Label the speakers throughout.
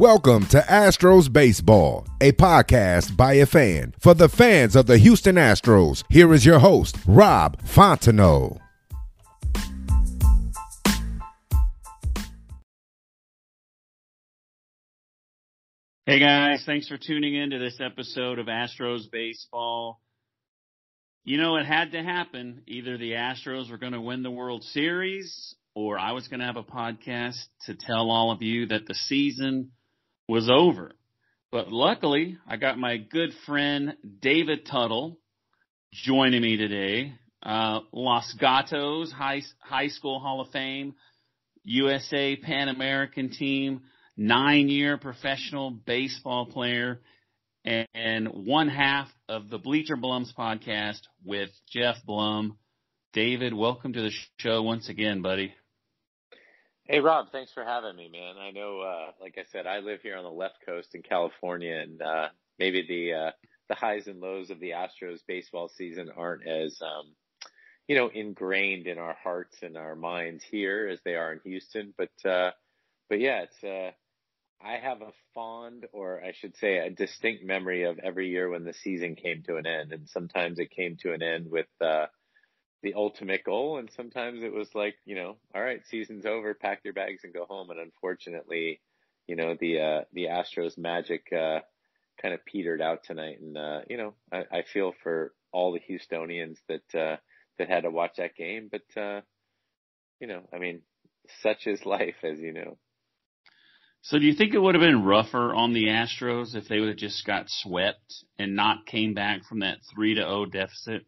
Speaker 1: Welcome to Astros Baseball, a podcast by a fan for the fans of the Houston Astros. Here is your host, Rob Fontenot.
Speaker 2: Hey guys, thanks for tuning in to this episode of Astros Baseball. You know, it had to happen. Either the Astros were going to win the World Series or I was going to have a podcast to tell all of you that the season was over. But luckily, I got my good friend David Tuttle joining me today. Uh, Los Gatos High, High School Hall of Fame, USA Pan American team, nine year professional baseball player, and, and one half of the Bleacher Blums podcast with Jeff Blum. David, welcome to the show once again, buddy.
Speaker 3: Hey Rob, thanks for having me, man. I know, uh, like I said, I live here on the left coast in California, and uh, maybe the uh, the highs and lows of the Astros baseball season aren't as um, you know ingrained in our hearts and our minds here as they are in Houston. But uh, but yeah, it's uh, I have a fond, or I should say, a distinct memory of every year when the season came to an end, and sometimes it came to an end with. Uh, the ultimate goal. And sometimes it was like, you know, all right, season's over, pack your bags and go home. And unfortunately, you know, the, uh, the Astros magic, uh, kind of petered out tonight. And, uh, you know, I, I feel for all the Houstonians that, uh, that had to watch that game. But, uh, you know, I mean, such is life, as you know.
Speaker 2: So do you think it would have been rougher on the Astros if they would have just got swept and not came back from that three to zero deficit?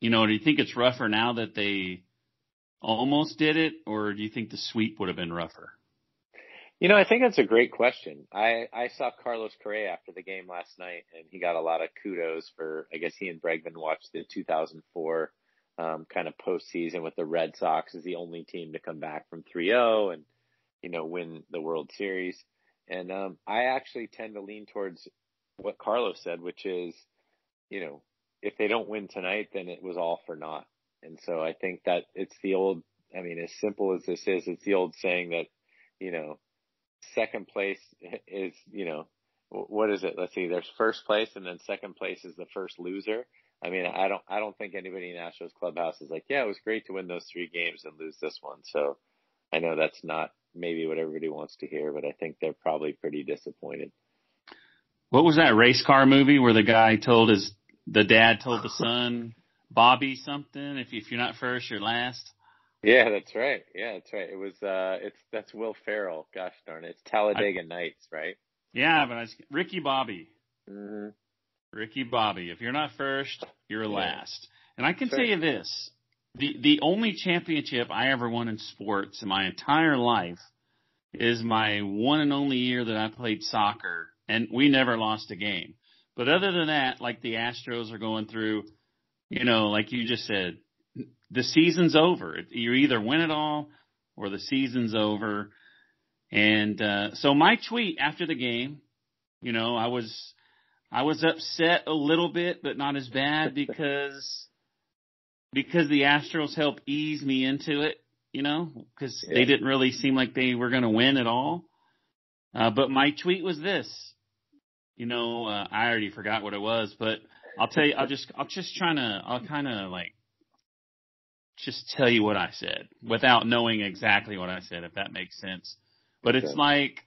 Speaker 2: You know, do you think it's rougher now that they almost did it, or do you think the sweep would have been rougher?
Speaker 3: You know, I think that's a great question. I, I saw Carlos Correa after the game last night, and he got a lot of kudos for, I guess he and Bregman watched the 2004 um, kind of postseason with the Red Sox as the only team to come back from 3-0 and, you know, win the World Series. And um, I actually tend to lean towards what Carlos said, which is, you know, if they don't win tonight, then it was all for naught. And so I think that it's the old, I mean, as simple as this is, it's the old saying that, you know, second place is, you know, what is it? Let's see, there's first place and then second place is the first loser. I mean, I don't, I don't think anybody in Astros clubhouse is like, yeah, it was great to win those three games and lose this one. So I know that's not maybe what everybody wants to hear, but I think they're probably pretty disappointed.
Speaker 2: What was that race car movie where the guy told his the dad told the son, Bobby something. If if you're not first, you're last.
Speaker 3: Yeah, that's right. Yeah, that's right. It was uh, it's that's Will Ferrell. Gosh darn it, it's Talladega I, Nights, right?
Speaker 2: Yeah, but I was, Ricky Bobby.
Speaker 3: Mm-hmm.
Speaker 2: Ricky Bobby. If you're not first, you're yeah. last. And I can tell you this: the the only championship I ever won in sports in my entire life is my one and only year that I played soccer, and we never lost a game. But other than that, like the Astros are going through, you know, like you just said, the season's over. You either win it all or the season's over. And uh, so my tweet after the game, you know, I was I was upset a little bit, but not as bad because because the Astros helped ease me into it, you know, because yeah. they didn't really seem like they were going to win at all. Uh, but my tweet was this: you know, uh, I already forgot what it was, but I'll tell you, I'll just, I'll just trying to, I'll kind of like, just tell you what I said without knowing exactly what I said, if that makes sense. But it's okay. like,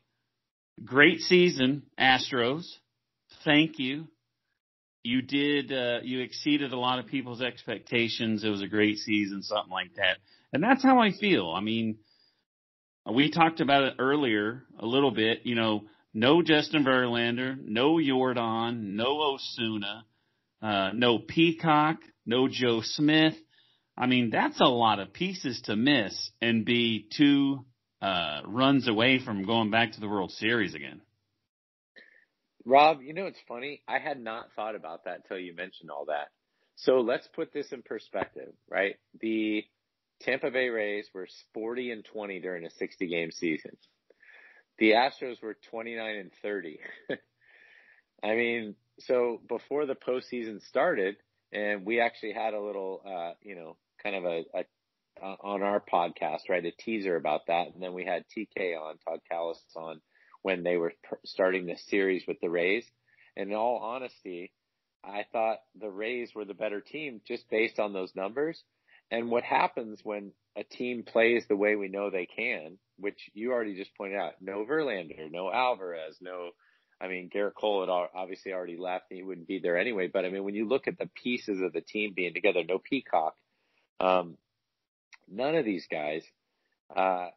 Speaker 2: great season, Astros. Thank you. You did, uh, you exceeded a lot of people's expectations. It was a great season, something like that. And that's how I feel. I mean, we talked about it earlier a little bit, you know, no Justin Verlander, no Yordan, no Osuna, uh, no Peacock, no Joe Smith. I mean, that's a lot of pieces to miss and be two uh, runs away from going back to the World Series again.
Speaker 3: Rob, you know it's funny. I had not thought about that until you mentioned all that. So let's put this in perspective, right? The Tampa Bay Rays were 40 and 20 during a 60 game season. The Astros were 29 and 30. I mean, so before the postseason started, and we actually had a little, uh, you know, kind of a, a uh, on our podcast, right, a teaser about that, and then we had TK on, Todd Callis on, when they were pr- starting the series with the Rays. And in all honesty, I thought the Rays were the better team just based on those numbers. And what happens when a team plays the way we know they can, which you already just pointed out, no Verlander, no Alvarez, no, I mean, Gerrit Cole had obviously already left and he wouldn't be there anyway. But I mean, when you look at the pieces of the team being together, no Peacock, um, none of these guys, uh,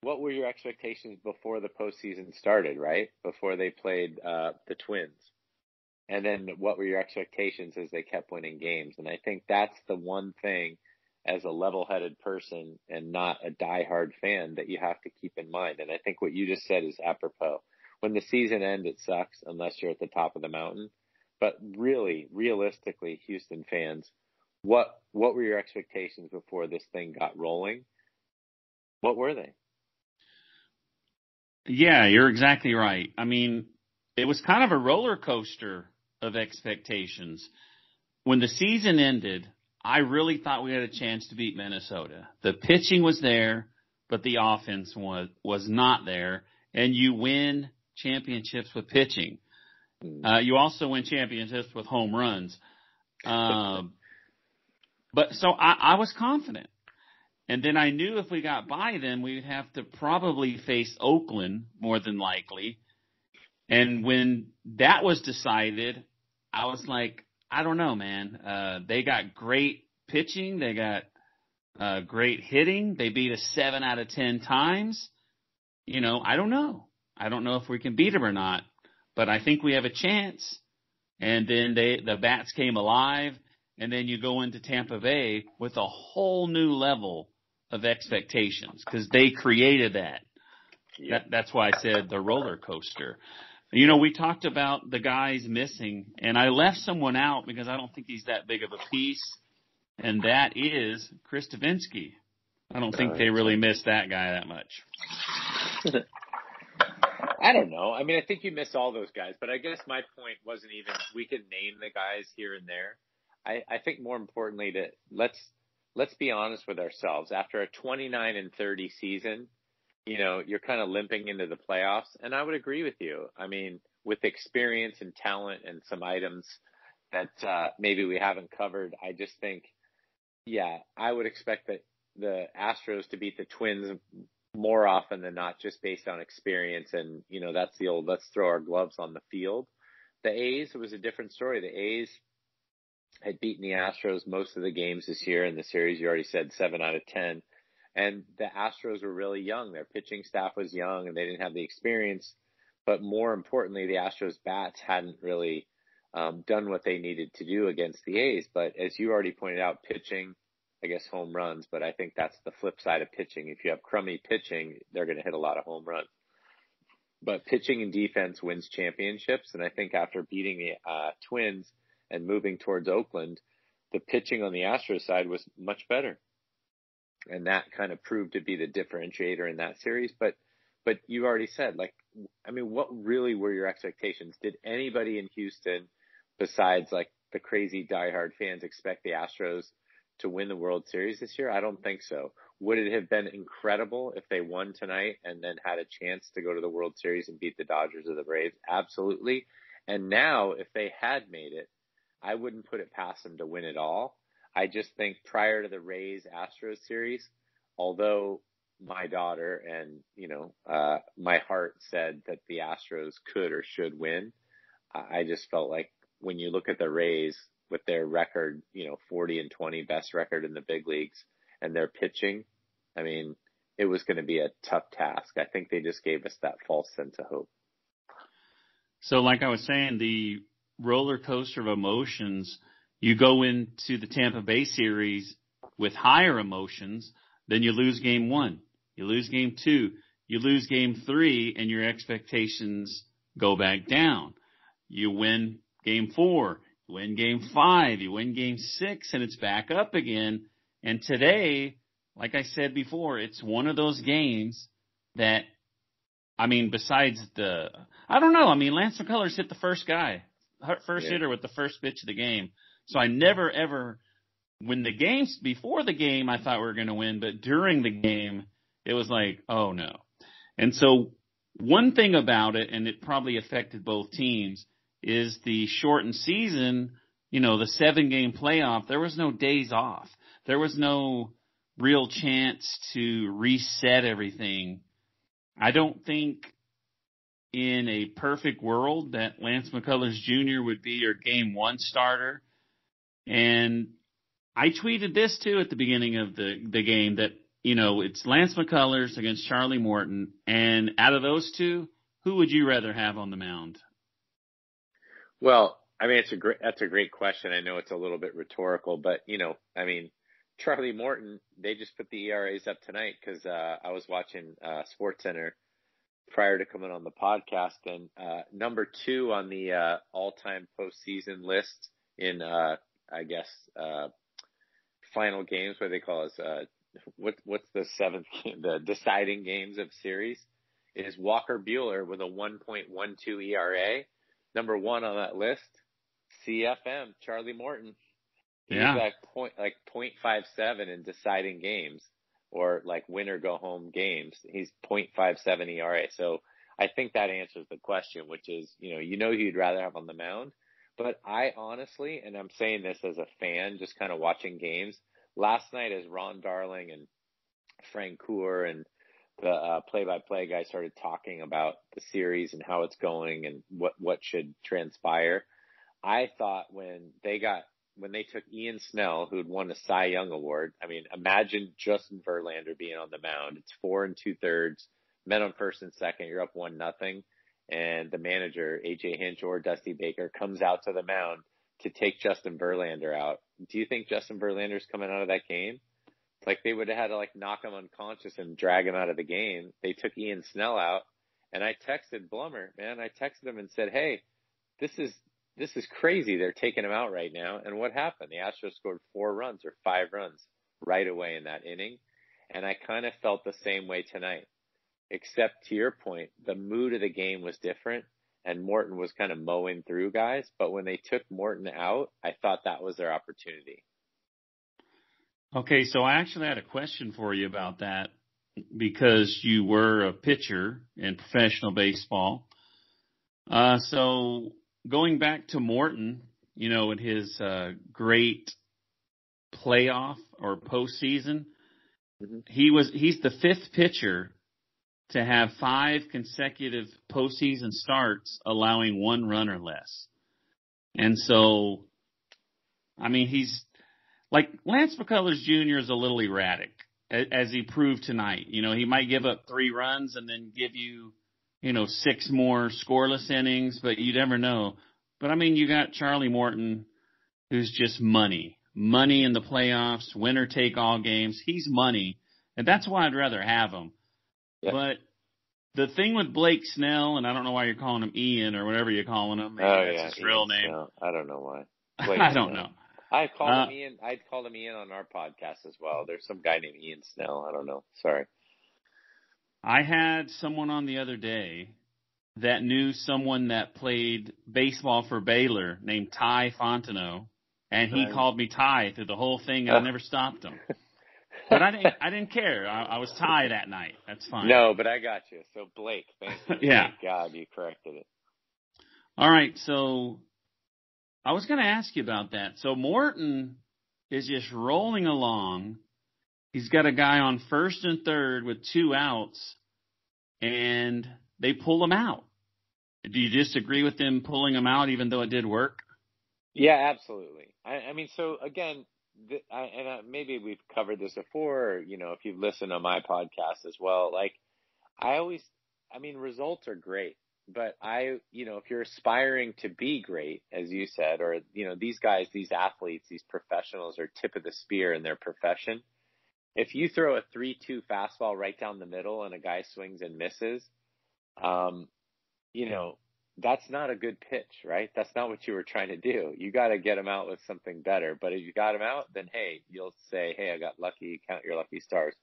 Speaker 3: what were your expectations before the postseason started, right? Before they played, uh, the Twins? And then what were your expectations as they kept winning games? And I think that's the one thing as a level headed person and not a die-hard fan that you have to keep in mind. And I think what you just said is apropos. When the season ends, it sucks unless you're at the top of the mountain. But really, realistically, Houston fans, what what were your expectations before this thing got rolling? What were they?
Speaker 2: Yeah, you're exactly right. I mean, it was kind of a roller coaster of expectations. When the season ended, I really thought we had a chance to beat Minnesota. The pitching was there, but the offense was was not there. And you win championships with pitching. Hmm. Uh, you also win championships with home runs. Um, but so I, I was confident. And then I knew if we got by them, we'd have to probably face Oakland more than likely. And when that was decided, I was like, I don't know, man. Uh, they got great pitching. They got uh, great hitting. They beat us seven out of ten times. You know, I don't know. I don't know if we can beat them or not, but I think we have a chance. And then they, the bats came alive, and then you go into Tampa Bay with a whole new level of expectations because they created that. Yeah. that. That's why I said the roller coaster. You know, we talked about the guys missing, and I left someone out because I don't think he's that big of a piece, and that is Chris Devenski. I don't think uh, they really missed that guy that much.
Speaker 3: I don't know. I mean, I think you miss all those guys, but I guess my point wasn't even we could name the guys here and there. I, I think more importantly that let's let's be honest with ourselves. After a 29 and 30 season, you know, you're kind of limping into the playoffs. And I would agree with you. I mean, with experience and talent and some items that uh, maybe we haven't covered, I just think, yeah, I would expect that the Astros to beat the Twins more often than not, just based on experience. And, you know, that's the old let's throw our gloves on the field. The A's, it was a different story. The A's had beaten the Astros most of the games this year in the series. You already said seven out of 10. And the Astros were really young. Their pitching staff was young and they didn't have the experience. But more importantly, the Astros bats hadn't really um, done what they needed to do against the A's. But as you already pointed out, pitching, I guess home runs, but I think that's the flip side of pitching. If you have crummy pitching, they're going to hit a lot of home runs. But pitching and defense wins championships. And I think after beating the uh, Twins and moving towards Oakland, the pitching on the Astros side was much better and that kind of proved to be the differentiator in that series. But but you already said like I mean, what really were your expectations? Did anybody in Houston, besides like the crazy diehard fans, expect the Astros to win the World Series this year? I don't think so. Would it have been incredible if they won tonight and then had a chance to go to the World Series and beat the Dodgers or the Braves? Absolutely. And now, if they had made it, I wouldn't put it past them to win it all. I just think prior to the Rays Astros series, although my daughter and, you know, uh, my heart said that the Astros could or should win, I just felt like when you look at the Rays with their record, you know, 40 and 20 best record in the big leagues and their pitching, I mean, it was going to be a tough task. I think they just gave us that false sense of hope.
Speaker 2: So like I was saying, the roller coaster of emotions you go into the Tampa Bay series with higher emotions, then you lose game one. You lose game two. You lose game three and your expectations go back down. You win game four. You win game five. You win game six and it's back up again. And today, like I said before, it's one of those games that, I mean, besides the, I don't know. I mean, Lance McCullers hit the first guy, first yeah. hitter with the first pitch of the game. So I never ever, when the games, before the game, I thought we were going to win, but during the game, it was like, oh no. And so one thing about it, and it probably affected both teams, is the shortened season, you know, the seven game playoff, there was no days off. There was no real chance to reset everything. I don't think in a perfect world that Lance McCullers Jr. would be your game one starter. And I tweeted this too at the beginning of the, the game that, you know, it's Lance McCullers against Charlie Morton. And out of those two, who would you rather have on the mound?
Speaker 3: Well, I mean, it's a great, that's a great question. I know it's a little bit rhetorical, but you know, I mean, Charlie Morton, they just put the ERAs up tonight because, uh, I was watching, uh, Sports Center prior to coming on the podcast. And uh, number two on the uh, all-time postseason list in, uh, I guess, uh, final games, what they call it, uh, what what's the seventh, the deciding games of series, is Walker Buehler with a 1.12 ERA. Number one on that list, CFM Charlie Morton. He's yeah. like point like 0.57 in deciding games or like win or go home games. He's 0.57 ERA. So I think that answers the question, which is, you know, you know who you'd rather have on the mound. But I honestly, and I'm saying this as a fan, just kind of watching games. Last night, as Ron Darling and Francoeur and the uh, play-by-play guy started talking about the series and how it's going and what what should transpire, I thought when they got when they took Ian Snell, who had won a Cy Young award. I mean, imagine Justin Verlander being on the mound. It's four and two thirds, men on first and second. You're up one nothing, and the manager AJ Hinch or Dusty Baker comes out to the mound to take Justin Verlander out. Do you think Justin Verlander's coming out of that game? Like they would have had to like knock him unconscious and drag him out of the game. They took Ian Snell out, and I texted Blummer, man. I texted him and said, "Hey, this is this is crazy. They're taking him out right now. And what happened? The Astros scored four runs or five runs right away in that inning. And I kind of felt the same way tonight, except to your point, the mood of the game was different and Morton was kind of mowing through guys. But when they took Morton out, I thought that was their opportunity.
Speaker 2: Okay. So I actually had a question for you about that because you were a pitcher in professional baseball. Uh, so going back to Morton, you know, in his uh, great playoff or postseason, mm-hmm. he was he's the fifth pitcher to have five consecutive postseason starts allowing one run or less. And so, I mean, he's like Lance McCullers Jr. is a little erratic as he proved tonight. You know, he might give up three runs and then give you you know, six more scoreless innings, but you never know. But I mean, you got Charlie Morton, who's just money, money in the playoffs, winner take all games. He's money, and that's why I'd rather have him. But the thing with Blake Snell, and I don't know why you're calling him Ian or whatever you're calling him. Maybe
Speaker 3: oh,
Speaker 2: that's
Speaker 3: yeah.
Speaker 2: his real name.
Speaker 3: Snell. I don't know why.
Speaker 2: I don't know.
Speaker 3: I called uh, him Ian. I'd called him Ian on our podcast as well. There's some guy named Ian Snell. I don't know. Sorry.
Speaker 2: I had someone on the other day that knew someone that played baseball for Baylor named Ty Fontenot, and he right. called me Ty through the whole thing, and I never stopped him. But I didn't. I didn't care. I, I was tied that night. That's fine.
Speaker 3: No, but I got you. So Blake, thank you.
Speaker 2: yeah.
Speaker 3: Thank God you corrected it.
Speaker 2: All right. So I was going to ask you about that. So Morton is just rolling along. He's got a guy on first and third with two outs, and they pull him out. Do you disagree with them pulling him out, even though it did work?
Speaker 3: Yeah, absolutely. I, I mean, so again, the, I, and I, maybe we've covered this before. Or, you know, if you've listened to my podcast as well, like I always, I mean, results are great. but I, you know, if you're aspiring to be great, as you said, or, you know, these guys, these athletes, these professionals are tip of the spear in their profession. If you throw a 3-2 fastball right down the middle and a guy swings and misses, um, you know, that's not a good pitch, right? That's not what you were trying to do. You got to get him out with something better. But if you got him out, then hey, you'll say, hey, I got lucky. Count your lucky stars.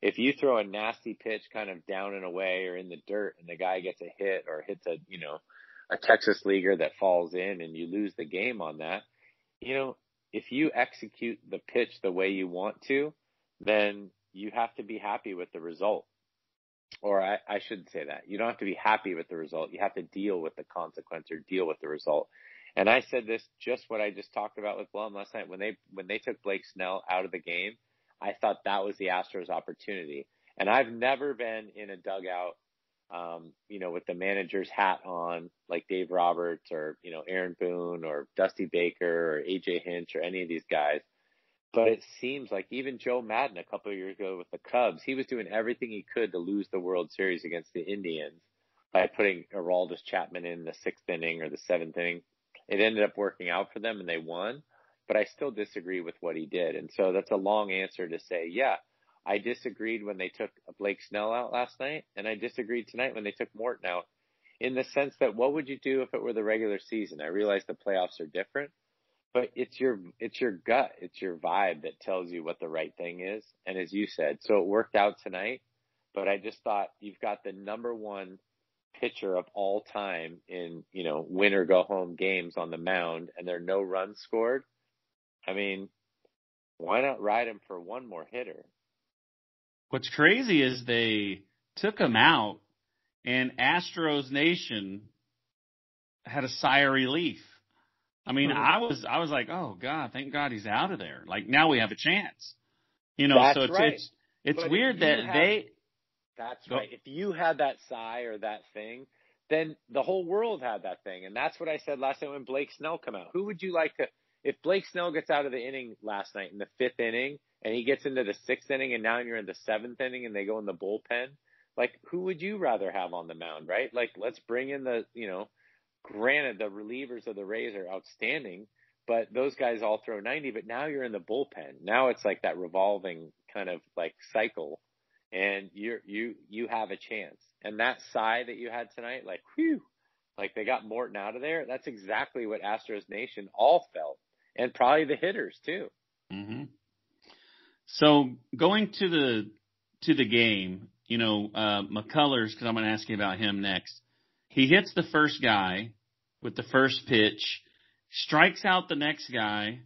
Speaker 3: If you throw a nasty pitch kind of down and away or in the dirt, and the guy gets a hit or hits a, you know, a Texas leaguer that falls in, and you lose the game on that, you know, if you execute the pitch the way you want to, then you have to be happy with the result or I, I shouldn't say that. You don't have to be happy with the result. You have to deal with the consequence or deal with the result. And I said this just what I just talked about with Blum last night when they when they took Blake Snell out of the game. I thought that was the Astros' opportunity. And I've never been in a dugout, um, you know, with the manager's hat on, like Dave Roberts or you know Aaron Boone or Dusty Baker or AJ Hinch or any of these guys. But it seems like even Joe Maddon a couple of years ago with the Cubs, he was doing everything he could to lose the World Series against the Indians by putting Aroldis Chapman in the sixth inning or the seventh inning. It ended up working out for them and they won, but I still disagree with what he did. And so that's a long answer to say, yeah, I disagreed when they took Blake Snell out last night, and I disagreed tonight when they took Morton out in the sense that what would you do if it were the regular season? I realize the playoffs are different, but it's your it's your gut, it's your vibe that tells you what the right thing is. And as you said, so it worked out tonight. But I just thought you've got the number one pitcher of all time in you know win or go home games on the mound, and there are no runs scored. I mean, why not ride him for one more hitter?
Speaker 2: What's crazy is they took him out, and Astros Nation had a sigh of relief I mean, mm-hmm. I was I was like, oh God, thank God he's out of there. Like now we have a chance. You know,
Speaker 3: that's
Speaker 2: so it's
Speaker 3: right.
Speaker 2: it's it's but weird that
Speaker 3: have,
Speaker 2: they.
Speaker 3: That's go, right. If you had that sigh or that thing, then the whole world had that thing, and that's what I said last night when Blake Snell come out. Who would you like to? If Blake Snell gets out of the inning last night in the fifth inning, and he gets into the sixth inning, and now you're in the seventh inning, and they go in the bullpen, like who would you rather have on the mound, right? Like let's bring in the you know Granted, the relievers of the Rays are outstanding, but those guys all throw 90. But now you're in the bullpen. Now it's like that revolving kind of like cycle, and you're you you have a chance. And that sigh that you had tonight, like whew, like they got Morton out of there. That's exactly what Astros Nation all felt, and probably the hitters too.
Speaker 2: Mm-hmm. So going to the to the game, you know, uh, McCullers, because I'm going to ask you about him next. He hits the first guy with the first pitch, strikes out the next guy.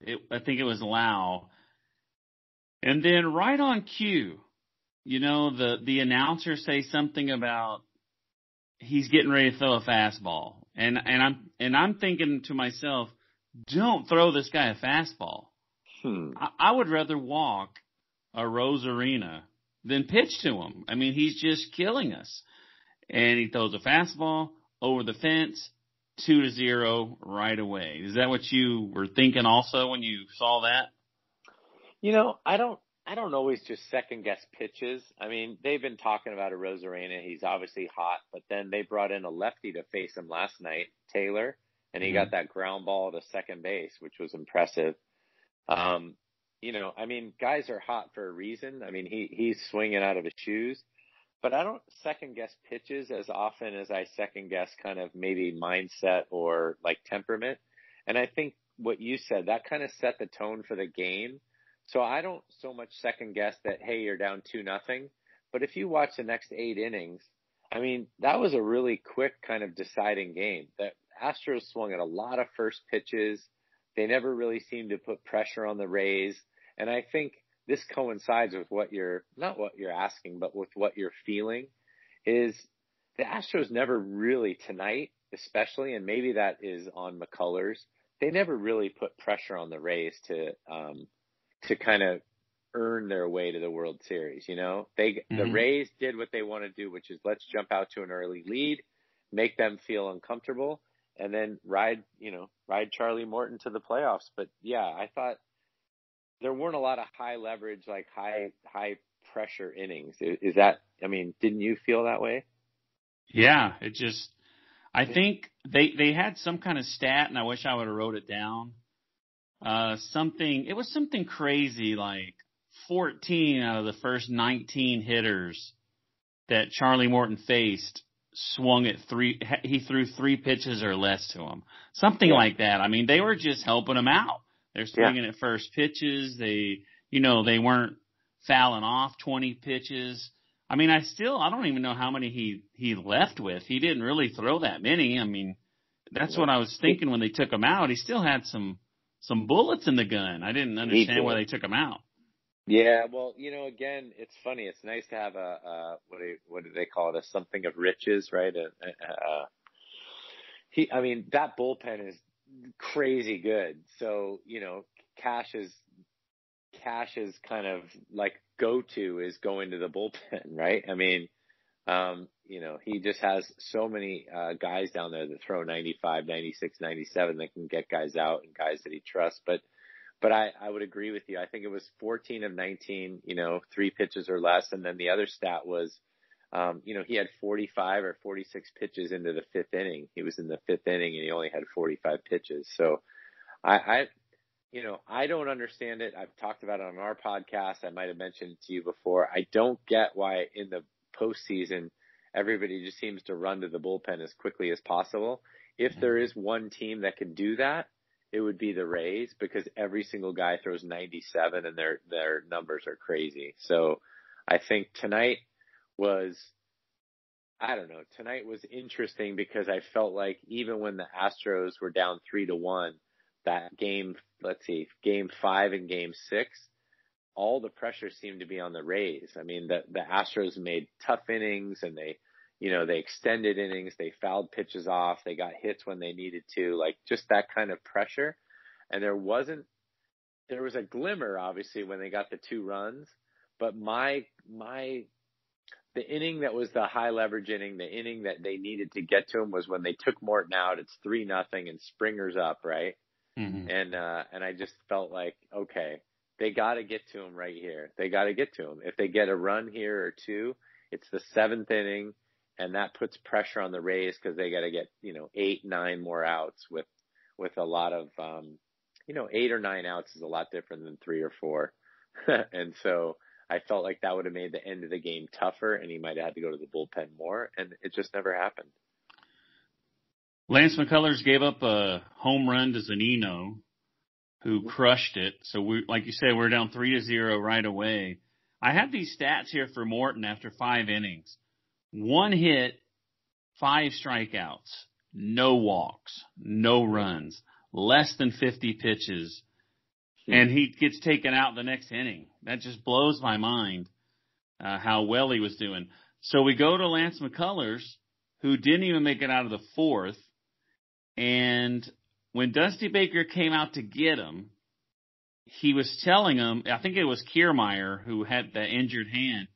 Speaker 2: It, I think it was Lowe. And then right on cue, you know, the, the announcer say something about he's getting ready to throw a fastball. And, and I'm, and I'm thinking to myself, don't throw this guy a fastball.
Speaker 3: Hmm.
Speaker 2: I, I would rather walk Arozarena than pitch to him. I mean, he's just killing us and he throws a fastball over the fence, two to zero right away. Is that what you were thinking also when you saw that?
Speaker 3: You know, I don't I don't always just second guess pitches. I mean, they've been talking about Arozarena. He's obviously hot, but then they brought in a lefty to face him last night, Taylor, and he mm-hmm. got that ground ball to second base, which was impressive. Um, you know, I mean, guys are hot for a reason. I mean, he he's swinging out of his shoes but I don't second guess pitches as often as I second guess kind of maybe mindset or like temperament. And I think what you said, that kind of set the tone for the game. So I don't so much second guess that, hey, you're down two nothing. But if you watch the next eight innings, I mean, that was a really quick kind of deciding game. That Astros swung at a lot of first pitches. They never really seemed to put pressure on the Rays. And I think this coincides with what you're not what you're asking, but with what you're feeling is the Astros never really tonight, especially, and maybe that is on McCullers. They never really put pressure on the Rays to um, to kind of earn their way to the World Series. You know, they mm-hmm. the Rays did what they want to do, which is let's jump out to an early lead, make them feel uncomfortable, and then ride you know ride Charlie Morton to the playoffs. But yeah, I thought there weren't a lot of high leverage, like high high pressure innings. Is, that? I mean, didn't you feel that way?
Speaker 2: Yeah, it just I think they they had some kind of stat, and I wish I would have wrote it down. Uh, something it was something crazy like 14 out of the first 19 hitters that Charlie Morton faced swung at three. He threw three pitches or less to him, something yeah. like that. I mean, they were just helping him out. They're swinging yeah. at first pitches. They, you know, they weren't fouling off 20 pitches. I mean, I still, I don't even know how many he, he left with. He didn't really throw that many. I mean, that's what I was thinking when they took him out. He still had some, some bullets in the gun. I didn't understand why they took him out.
Speaker 3: Yeah, well, you know, again, it's funny. It's nice to have a, a what do what do they call it? A something of riches, right? A, a, he, I mean, that bullpen is crazy good. So you know, Cash is Cash is kind of like go to is going to the bullpen, right? I mean, um, you know, he just has so many uh, guys down there that throw 95, 96, 97 that can get guys out and guys that he trusts. But, but I, I would agree with you. I think it was 14 of 19, you know, three pitches or less. And then the other stat was, um, you know, he had 45 or 46 pitches into the fifth inning. He was in the fifth inning and he only had 45 pitches. So I, I you know, I don't understand it. I've talked about it on our podcast. I might have mentioned it to you before. I don't get why in the postseason everybody just seems to run to the bullpen as quickly as possible. If there is one team that can do that, it would be the Rays because every single guy throws 97 and their their numbers are crazy. So I think tonight was I don't know. Tonight was interesting because I felt like even when the Astros were down 3 to 1, that game, let's see, game five and game six, all the pressure seemed to be on the Rays. I mean, the, the Astros made tough innings and they, you know, they extended innings, they fouled pitches off, they got hits when they needed to, like just that kind of pressure. And there wasn't, there was a glimmer, obviously, when they got the two runs, but my, my, the inning that was the high leverage inning, the inning that they needed to get to him was when they took Morton out. It's three nothing and Springer's up, right? Mm-hmm. And uh, and I just felt like, okay, they got to get to him right here. They got to get to him. If they get a run here or two, it's the seventh inning, and that puts pressure on the Rays because they got to get you know eight, nine more outs with with a lot of um, you know eight or nine outs is a lot different than three or four, and so. I felt like that would have made the end of the game tougher and he might have had to go to the bullpen more and it just never happened.
Speaker 2: Lance McCullers gave up a home run to Zunino, who mm-hmm. crushed it. So we, like you said, we're down three to zero right away. I have these stats here for Morton after five innings. One hit, five strikeouts, no walks, no runs, less than 50 pitches, and he gets taken out the next inning. That just blows my mind, uh, how well he was doing. So we go to Lance McCullers, who didn't even make it out of the fourth. And when Dusty Baker came out to get him, he was telling him, I think it was Kiermaier who had the injured hand.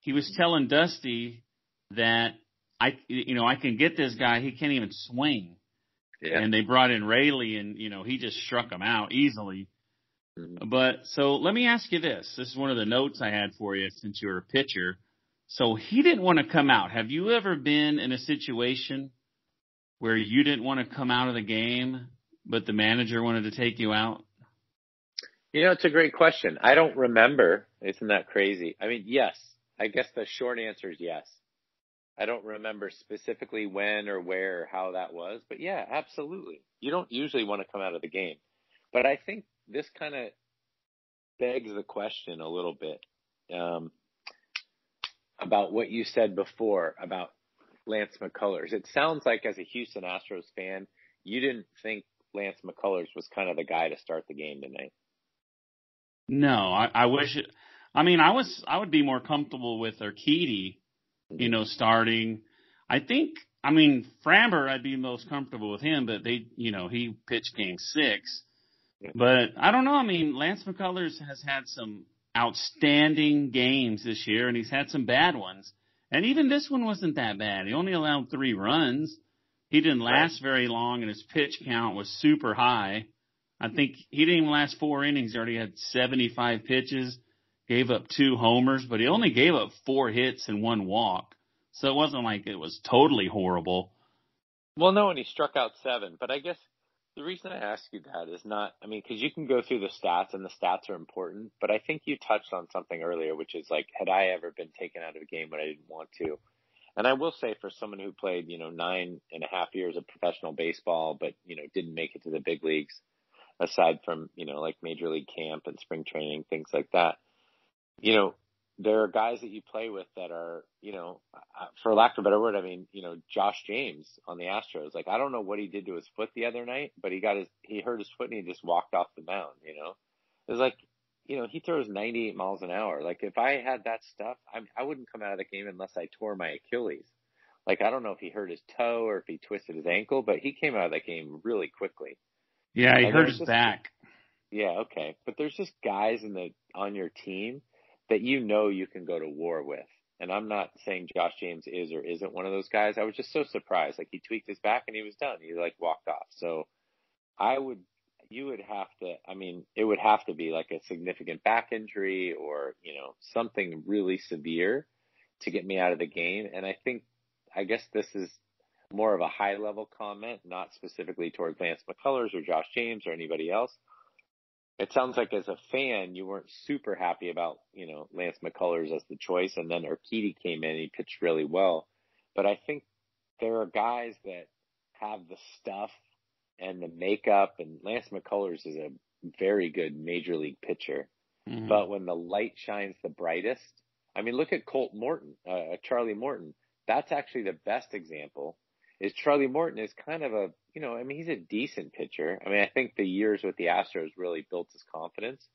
Speaker 2: He was telling Dusty that I, you know, I can get this guy. He can't even swing. Yeah. And they brought in Raley, and, you know, he just struck him out easily. Mm-hmm. But so let me ask you this. This is one of the notes I had for you since you were a pitcher. So he didn't want to come out. Have you ever been in a situation where you didn't want to come out of the game, but the manager wanted to take you out?
Speaker 3: You know, it's a great question. I don't remember. Isn't that crazy? I mean, yes. I guess the short answer is yes. I don't remember specifically when or where or how that was, but yeah, absolutely. You don't usually want to come out of the game. But I think this kind of begs the question a little bit um, about what you said before about Lance McCullers. It sounds like as a Houston Astros fan, you didn't think Lance McCullers was kind of the guy to start the game tonight.
Speaker 2: No, I, I wish. I mean, I was I would be more comfortable with mm-hmm. you know, starting. I think. I mean, Framber, I'd be most comfortable with him, but they, you know, he pitched Game Six. But I don't know. I mean, Lance McCullers has had some outstanding games this year, and he's had some bad ones. And even this one wasn't that bad. He only allowed three runs. He didn't last very long, and his pitch count was super high. I think he didn't even last four innings. He already had 75 pitches, gave up two homers, but he only gave up four hits and one walk. So it wasn't like it was totally horrible.
Speaker 3: Well, no, and he struck out seven. But I guess the reason I ask you that is not, I mean, because you can go through the stats and the stats are important, but I think you touched on something earlier, which is like, had I ever been taken out of a game when I didn't want to? And I will say for someone who played, you know, nine and a half years of professional baseball, but, you know, didn't make it to the big leagues, aside from, you know, like major league camp and spring training, things like that, you know, there are guys that you play with that are, you know, for lack of a better word, I mean, you know, Josh James on the Astros. Like, I don't know what he did to his foot the other night, but he got his, he hurt his foot and he just walked off the mound, you know? It was like, you know, he throws 98 miles an hour. Like, if I had that stuff, I, I wouldn't come out of the game unless I tore my Achilles. Like, I don't know if he hurt his toe or if he twisted his ankle, but he came out of that game really quickly.
Speaker 2: Yeah, he and hurt his just, back.
Speaker 3: Yeah, okay. But there's just guys in the, on your team that you know you can go to war with. And I'm not saying Josh James is or isn't one of those guys. I was just so surprised. Like he tweaked his back and he was done. He like walked off. So I would, you would have to, I mean, it would have to be like a significant back injury or, you know, something really severe to get me out of the game. And I think, I guess this is more of a high level comment, not specifically toward Lance McCullers or Josh James or anybody else it sounds like as a fan, you weren't super happy about, you know, Lance McCullers as the choice. And then Urquidy came in, he pitched really well. But I think there are guys that have the stuff and the makeup and Lance McCullers is a very good major league pitcher. Mm-hmm. But when the light shines the brightest, I mean, look at Colt Morton, uh, Charlie Morton. That's actually the best example is Charlie Morton is kind of a, you know, I mean, he's a decent pitcher. I mean, I think the years with the Astros really built his confidence.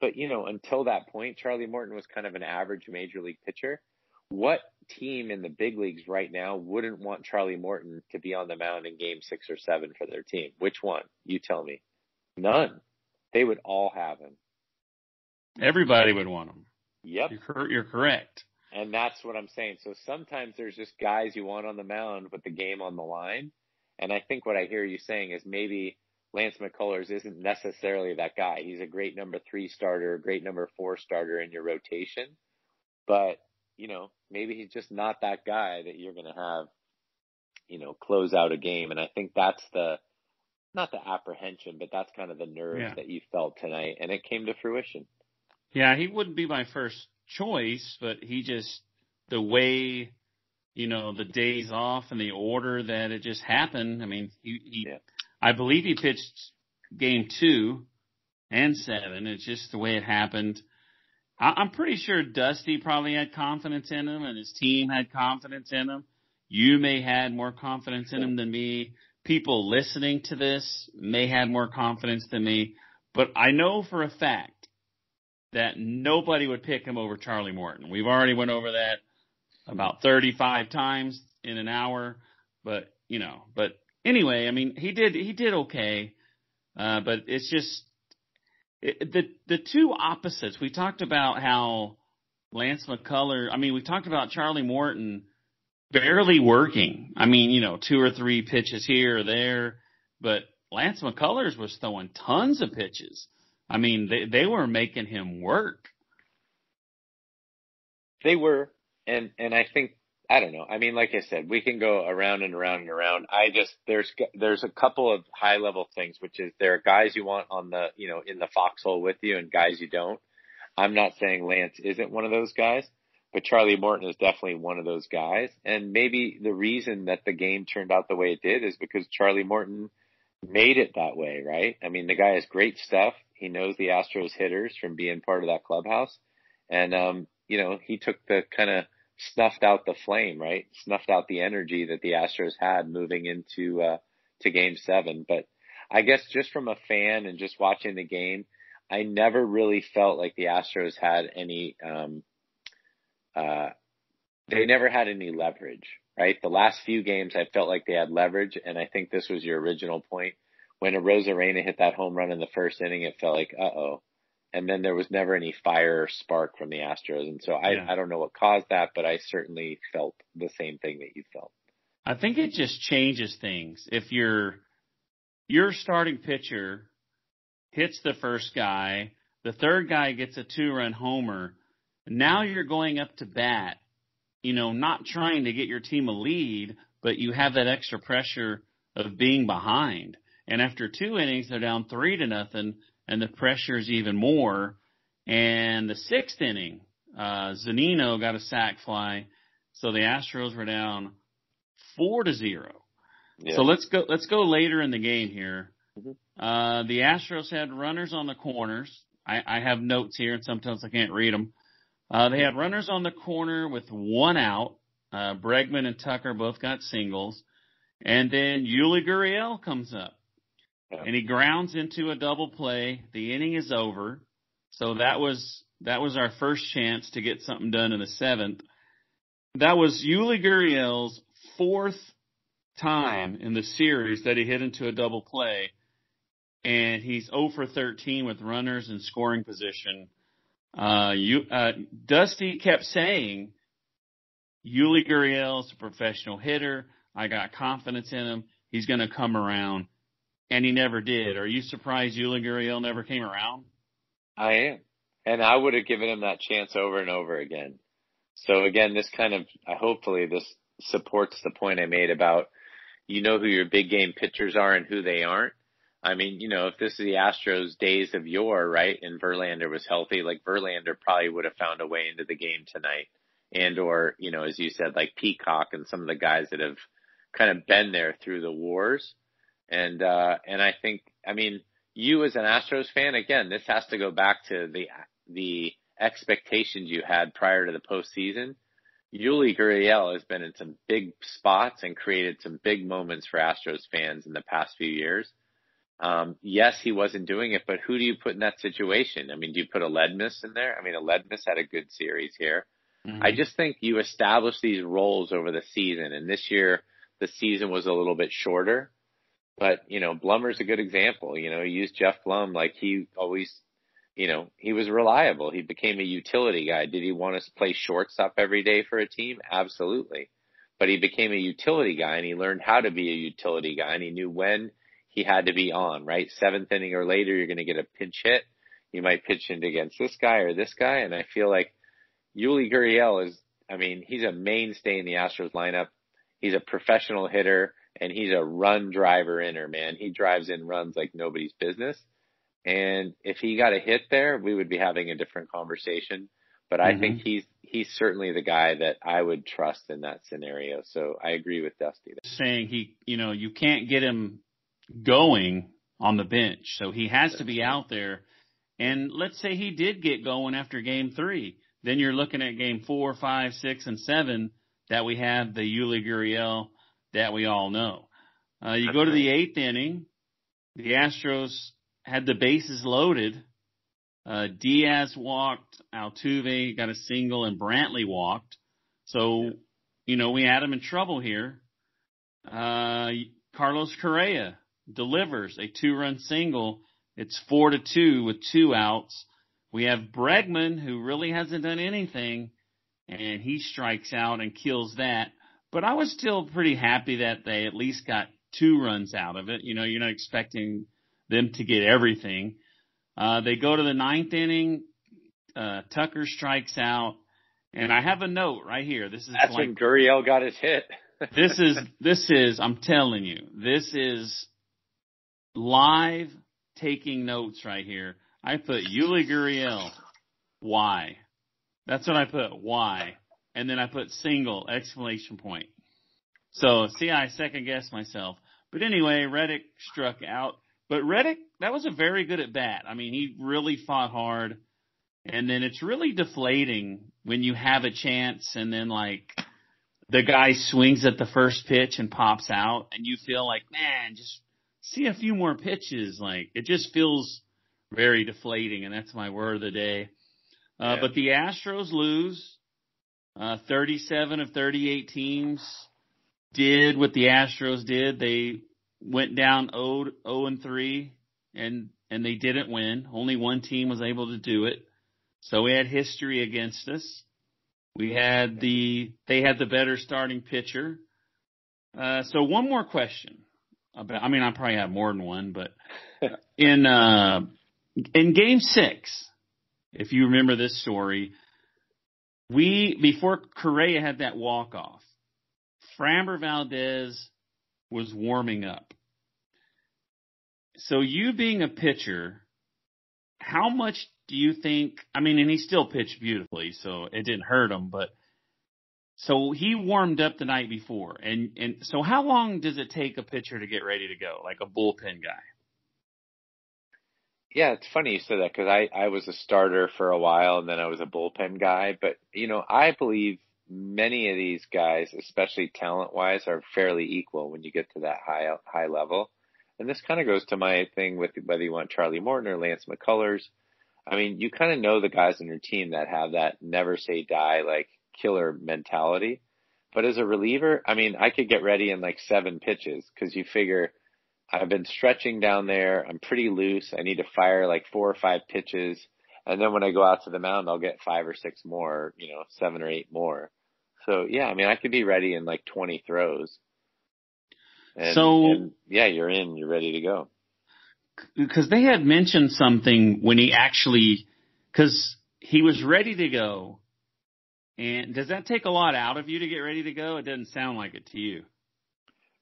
Speaker 3: But, you know, until that point, Charlie Morton was kind of an average major league pitcher. What team in the big leagues right now wouldn't want Charlie Morton to be on the mound in game six or seven for their team? Which one? You tell me. None. They would all have him.
Speaker 2: Everybody would want him.
Speaker 3: Yep.
Speaker 2: You're, you're correct.
Speaker 3: And that's what I'm saying. So sometimes there's just guys you want on the mound with the game on the line. And I think what I hear you saying is maybe Lance McCullers isn't necessarily that guy. He's a great number three starter, great number four starter in your rotation. But, you know, maybe he's just not that guy that you're going to have, you know, close out a game. And I think that's the, not the apprehension, but that's kind of the nerves yeah. that you felt tonight. And it came to fruition.
Speaker 2: Yeah, he wouldn't be my first choice, but he just the way you know the days off and the order that it just happened. I mean, he, he yeah. I believe he pitched game two and seven. It's just the way it happened. I, I'm pretty sure Dusty probably had confidence in him, and his team had confidence in him. You may had more confidence in him than me. People listening to this may have more confidence than me, but I know for a fact that nobody would pick him over Charlie Morton. We've already went over that about 35 times in an hour, but you know, but anyway, I mean, he did he did okay, uh, but it's just it, the the two opposites. We talked about how Lance McCuller. I mean, we talked about Charlie Morton barely working. I mean, you know, two or three pitches here or there, but Lance McCullers was throwing tons of pitches. I mean, they they were making him work.
Speaker 3: They were, and and I think I don't know. I mean, like I said, we can go around and around and around. I just there's there's a couple of high level things, which is there are guys you want on the you know in the foxhole with you, and guys you don't. I'm not saying Lance isn't one of those guys, but Charlie Morton is definitely one of those guys. And maybe the reason that the game turned out the way it did is because Charlie Morton made it that way, right? I mean, the guy has great stuff. He knows the Astros hitters from being part of that clubhouse. And, um, you know, he took the kind of snuffed out the flame, right? Snuffed out the energy that the Astros had moving into, uh, to game seven. But I guess just from a fan and just watching the game, I never really felt like the Astros had any, um, uh, they never had any leverage, right? The last few games, I felt like they had leverage, and I think this was your original point when Arozarena hit that home run in the first inning, it felt like, uh oh. And then there was never any fire or spark from the Astros. And so I, yeah. I don't know what caused that, but I certainly felt the same thing that you felt.
Speaker 2: I think it just changes things. If your your starting pitcher hits the first guy, the third guy gets a two run homer, now you're going up to bat you know, not trying to get your team a lead, but you have that extra pressure of being behind. And after two innings, they're down three to nothing, and the pressure is even more. And the sixth inning, uh, Zunino got a sac fly, so the Astros were down four to zero. Yeah. So let's go. Let's go later in the game here. Mm-hmm. Uh, the Astros had runners on the corners. I, I have notes here, and sometimes I can't read them. Uh, they had runners on the corner with one out. Uh, Bregman and Tucker both got singles. And then Yuli Gurriel comes up. And he grounds into a double play. The inning is over. So that was that was our first chance to get something done in the seventh. That was Yuli Gurriel's fourth time in the series that he hit into a double play. And he's 0 for 13 with runners in scoring position. Uh, you, uh, Dusty kept saying, Yuli Gurriel's a professional hitter. I got confidence in him. He's going to come around. And he never did. Are you surprised Yuli Gurriel never came around?
Speaker 3: I am. And I would have given him that chance over and over again. So again, this kind of, hopefully this supports the point I made about you know who your big game pitchers are and who they aren't. I mean, you know, if this is the Astros days of yore, right, and Verlander was healthy, like Verlander probably would have found a way into the game tonight. And or, you know, as you said, like Peacock and some of the guys that have kind of been there through the wars. And uh and I think I mean, you as an Astros fan, again, this has to go back to the the expectations you had prior to the postseason. Yuli Gurriel has been in some big spots and created some big moments for Astros fans in the past few years. Um, yes, he wasn't doing it, but who do you put in that situation? I mean, do you put Aledmys in there? I mean, Aledmys had a good series here. Mm-hmm. I just think you establish these roles over the season, and this year the season was a little bit shorter. But you know, Blummer's a good example. You know, he used Geoff Blum like he always, you know, he was reliable. He became a utility guy. Did he want to play shortstop every day for a team? Absolutely. But he became a utility guy, and he learned how to be a utility guy, and he knew when he had to be on, right? Seventh inning or later, you're going to get a pinch hit. You might pitch in against this guy or this guy. And I feel like Yuli Gurriel is, I mean, he's a mainstay in the Astros lineup. He's a professional hitter and he's a run driver inner, man. He drives in runs like nobody's business. And if he got a hit there, we would be having a different conversation. But I mm-hmm. think he's he's certainly the guy that I would trust in that scenario. So I agree with Dusty.
Speaker 2: Saying he, you know, you can't get him going on the bench. So he has to be out there. And let's say he did get going after game three. Then you're looking at game four, five, six, and seven that we have the Yuli Gurriel that we all know. Uh, you go to the eighth inning. The Astros had the bases loaded. Uh, Diaz walked, Altuve got a single, and Brantley walked. So, you know, we had him in trouble here. Uh, Carlos Correa delivers a two run single. It's four to two with two outs. We have Bregman who really hasn't done anything and he strikes out and kills that. But I was still pretty happy that they at least got two runs out of it. You know, you're not expecting them to get everything. Uh, they go to the ninth inning. Uh, Tucker strikes out. And I have a note right here. This is
Speaker 3: That's
Speaker 2: like,
Speaker 3: when Gurriel got his hit.
Speaker 2: this is, this is, I'm telling you, this is live taking notes right here. I put Yuli Gurriel. Why? That's what I put. Why? And then I put single exclamation point. So see, I second guessed myself. But anyway, Reddick struck out. But Reddick, that was a very good at bat. I mean, he really fought hard. And then it's really deflating when you have a chance and then like the guy swings at the first pitch and pops out and you feel like, man, just see a few more pitches. Like it just feels very deflating, and that's my word of the day. Uh, yeah. But the Astros lose. Uh, 37 of 38 teams did what the Astros did. They went down 0, 0 and 3 and, and they didn't win. Only one team was able to do it. So we had history against us. We had the, they had the better starting pitcher. Uh, so one more question about, I mean, I probably have more than one, but in, uh, in game six, if you remember this story, we before Correa had that walk off, Framber Valdez was warming up. So you being a pitcher, how much do you think? I mean, and he still pitched beautifully, so it didn't hurt him. But so he warmed up the night before, and and so how long does it take a pitcher to get ready to go, like a bullpen guy?
Speaker 3: Yeah, it's funny you said that because I I was a starter for a while and then I was a bullpen guy. But you know, I believe many of these guys, especially talent wise, are fairly equal when you get to that high high level. And this kind of goes to my thing with whether you want Charlie Morton or Lance McCullers. I mean, you kind of know the guys on your team that have that never say die, like killer mentality. But as a reliever, I mean, I could get ready in like seven pitches because you figure I've been stretching down there. I'm pretty loose. I need to fire like four or five pitches. And then when I go out to the mound, I'll get five or six more, you know, seven or eight more. So yeah, I mean, I could be ready in like 20 throws. And,
Speaker 2: so
Speaker 3: and yeah, you're in, you're ready to go.
Speaker 2: Because they had mentioned something when he actually, because he was ready to go. And does that take a lot out of you to get ready to go? It doesn't sound like it to you.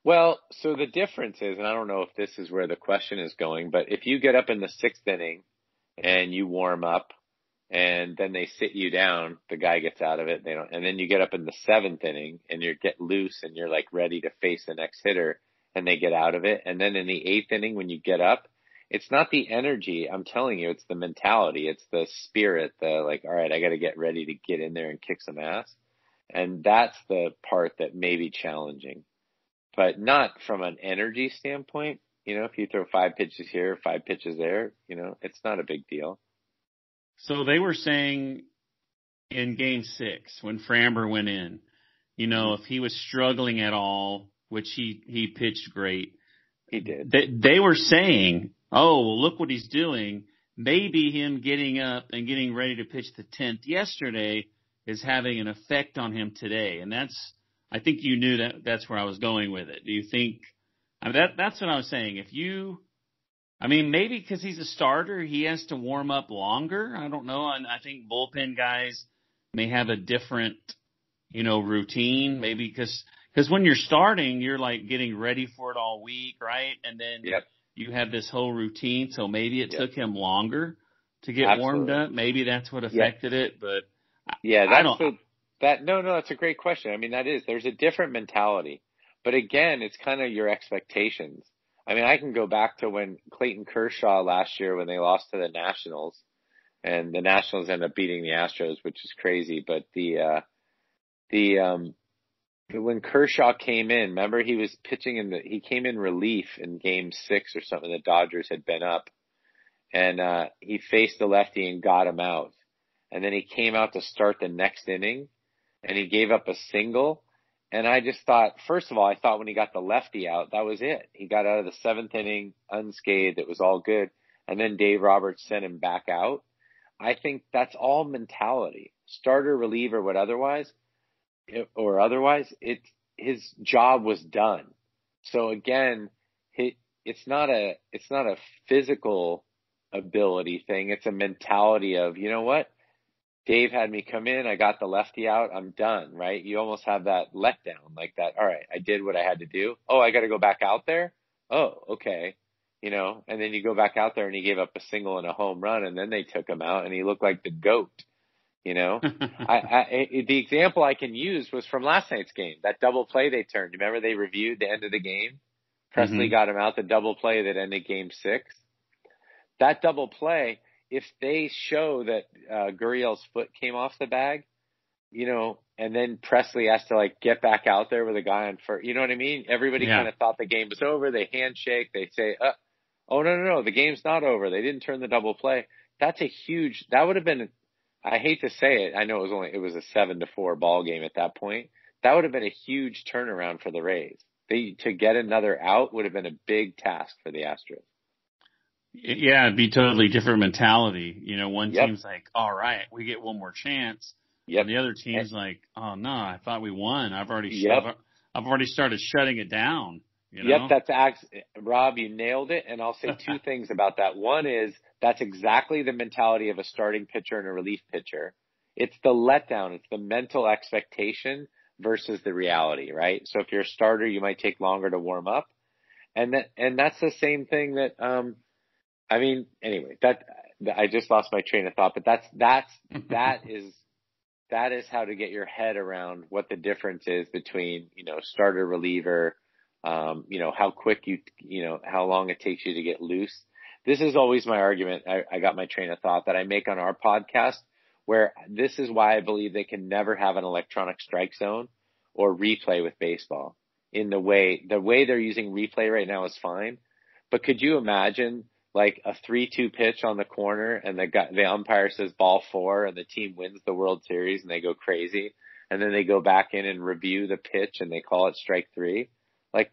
Speaker 3: Well, so the difference is, and I don't know if this is where the question is going, but if you get up in the sixth inning and you warm up and then they sit you down, the guy gets out of it. They don't, and then you get up in the seventh inning and you get loose and you're like ready to face the next hitter and they get out of it. And then in the eighth inning, when you get up, it's not the energy. I'm telling you, it's the mentality. It's the spirit, the like, all right, I got to get ready to get in there and kick some ass. And that's the part that may be challenging, but not from an energy standpoint. You know, if you throw five pitches here, five pitches there, you know, it's not a big deal.
Speaker 2: So they were saying in game six when Framber went in, you know, if he was struggling at all, which he, he pitched great.
Speaker 3: He did.
Speaker 2: They, they were saying, oh, well, look what he's doing. Maybe him getting up and getting ready to pitch the 10th yesterday is having an effect on him today. And that's, I think you knew that that's where I was going with it. Do you think, I mean, that, that's what I was saying. If you, I mean, maybe because he's a starter, he has to warm up longer. I don't know. And I think bullpen guys may have a different, you know, routine. Maybe because because when you're starting, you're like getting ready for it all week, right? And then
Speaker 3: yep.
Speaker 2: You have this whole routine. So maybe it took him longer to get
Speaker 3: Absolutely.
Speaker 2: warmed up. Maybe that's what affected it. But
Speaker 3: yeah,
Speaker 2: I don't.
Speaker 3: The, that no, no, that's a great question. I mean, that is there's a different mentality, but again, it's kind of your expectations. I mean, I can go back to when Clayton Kershaw last year when they lost to the Nationals, and the Nationals ended up beating the Astros, which is crazy. But the uh, the um, when Kershaw came in, remember he was pitching in the he came in relief in Game Six or something. The Dodgers had been up, and uh, he faced the lefty and got him out. And then he came out to start the next inning, and he gave up a single and I just thought, first of all, I thought when he got the lefty out, that was it. He got out of the seventh inning unscathed. It was all good. And then Dave Roberts sent him back out. I think that's all mentality. Starter, reliever, what otherwise, or otherwise, it his job was done. So again, he, it's not a it's not a physical ability thing. It's a mentality of you know what Dave had me come in, I got the lefty out, I'm done, right? You almost have that letdown, like that, all right, I did what I had to do. Oh, I got to go back out there? Oh, okay. You know, and then you go back out there and he gave up a single and a home run and then they took him out and he looked like the goat. You know, I, I, the example I can use was from last night's game, that double play they turned. Remember they reviewed the end of the game? Pressly mm-hmm. got him out the double play that ended game six. That double play, if they show that uh, Gurriel's foot came off the bag, you know, and then Pressly has to like get back out there with a guy on first. You know what I mean? Everybody yeah. kind of thought the game was over. They handshake. They say, uh, "Oh no, no, no, the game's not over." They didn't turn the double play. That's a huge. That would have been. I hate to say it. I know it was only it was a seven to four ball game at that point. That would have been a huge turnaround for the Rays. They to get another out would have been a big task for the Astros.
Speaker 2: Yeah, it'd be totally different mentality. You know, one
Speaker 3: yep.
Speaker 2: team's like, all right, we get one more chance.
Speaker 3: Yep.
Speaker 2: And the other team's and, like, oh no, I thought we won. I've already,
Speaker 3: yep.
Speaker 2: I've, I've already started shutting it down. You
Speaker 3: know? Yep, that's Rob. You nailed it. And I'll say two things about that. One is that's exactly the mentality of a starting pitcher and a relief pitcher. it's the letdown. It's the mental expectation versus the reality, right? So if you're a starter, you might take longer to warm up. And that, and that's the same thing that, um, I mean, anyway, that, I just lost my train of thought, but that's, that's, that is, that is how to get your head around what the difference is between, you know, starter reliever, um, you know, how quick you, you know, how long it takes you to get loose. This is always my argument. I, I got my train of thought that I make on our podcast where this is why I believe they can never have an electronic strike zone or replay with baseball in the way, the way they're using replay right now is fine. But could you imagine like a 3-2 pitch on the corner and the guy, the umpire says ball four and the team wins the World Series and they go crazy and then they go back in and review the pitch and they call it strike three? Like,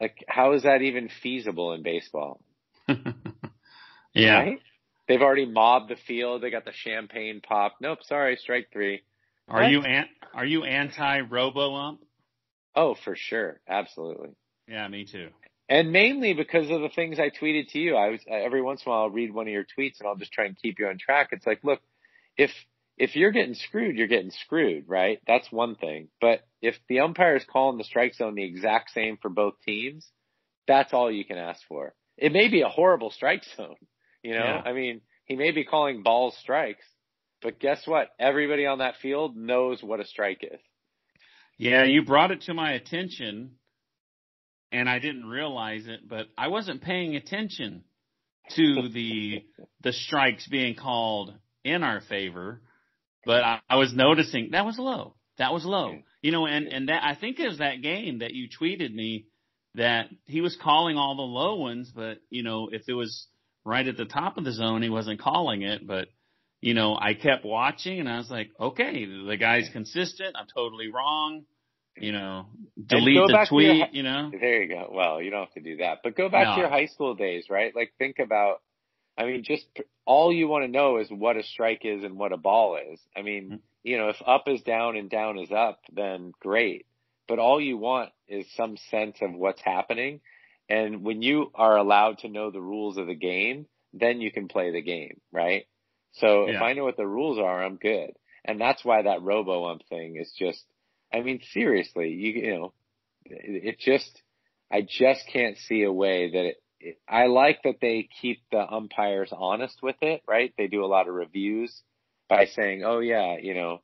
Speaker 3: like how is that even feasible in baseball?
Speaker 2: yeah.
Speaker 3: Right? They've already mobbed the field. They got the champagne pop. Nope, sorry, strike three.
Speaker 2: Are what? you an, are you anti robo ump?
Speaker 3: Oh, for sure, absolutely.
Speaker 2: Yeah, me too.
Speaker 3: And mainly because of the things I tweeted to you. I was every once in a while I'll read one of your tweets and I'll just try and keep you on track. It's like, look, if if you're getting screwed, you're getting screwed, right? That's one thing. But if the umpire is calling the strike zone the exact same for both teams, that's all you can ask for. It may be a horrible strike zone, you know? Yeah. I mean, he may be calling balls strikes, but guess what? Everybody on that field knows what a strike is.
Speaker 2: Yeah, you brought it to my attention and I didn't realize it, but I wasn't paying attention to the the strikes being called in our favor, but I, I was noticing that was low. That was low. You know, and and that I think it was that game that you tweeted me that he was calling all the low ones, but you know, if it was right at the top of the zone, he wasn't calling it. But you know, I kept watching and I was like, okay, the guy's consistent. I'm totally wrong. You know, delete the tweet. Your, you know,
Speaker 3: there you go. Well, you don't have to do that, but go back no. to your high school days, right? Like think about. I mean, just all you want to know is what a strike is and what a ball is. I mean, mm-hmm. you know, if up is down and down is up, then great. But all you want is some sense of what's happening. And when you are allowed to know the rules of the game, then you can play the game, right? So yeah. if I know what the rules are, I'm good. And that's why that robo ump thing is just, I mean, seriously, you, you know, it, it just, I just can't see a way that it, it, I like that they keep the umpires honest with it, right? They do a lot of reviews by saying, oh yeah, you know,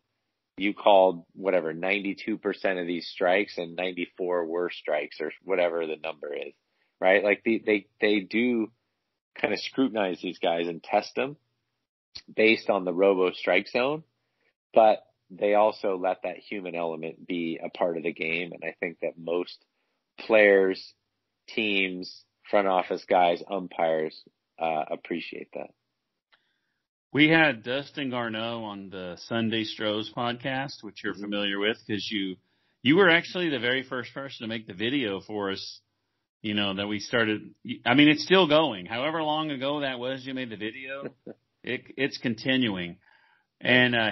Speaker 3: you called whatever 92% of these strikes and 94 were strikes or whatever the number is, right? Like they, they, they do kind of scrutinize these guys and test them based on the robo strike zone, but they also let that human element be a part of the game. And I think that most players, teams, front office guys, umpires, uh, appreciate that.
Speaker 2: We had Dustin Garneau on the Sunday Stros podcast, which you're mm-hmm. familiar with because you you were actually the very first person to make the video for us. You know that we started. I mean, it's still going. However long ago that was, you made the video. it, it's continuing, and uh,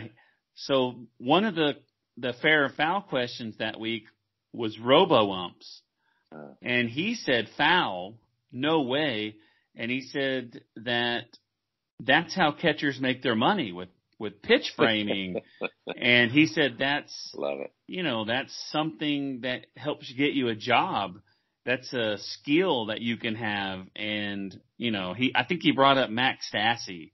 Speaker 2: so one of the the fair foul questions that week was robo umps, uh. and he said foul, no way, and he said that that's how catchers make their money with with pitch framing. and he said that's
Speaker 3: love it.
Speaker 2: You know, that's something that helps get you a job. That's a skill that you can have. And, you know, he I think he brought up Max Stassi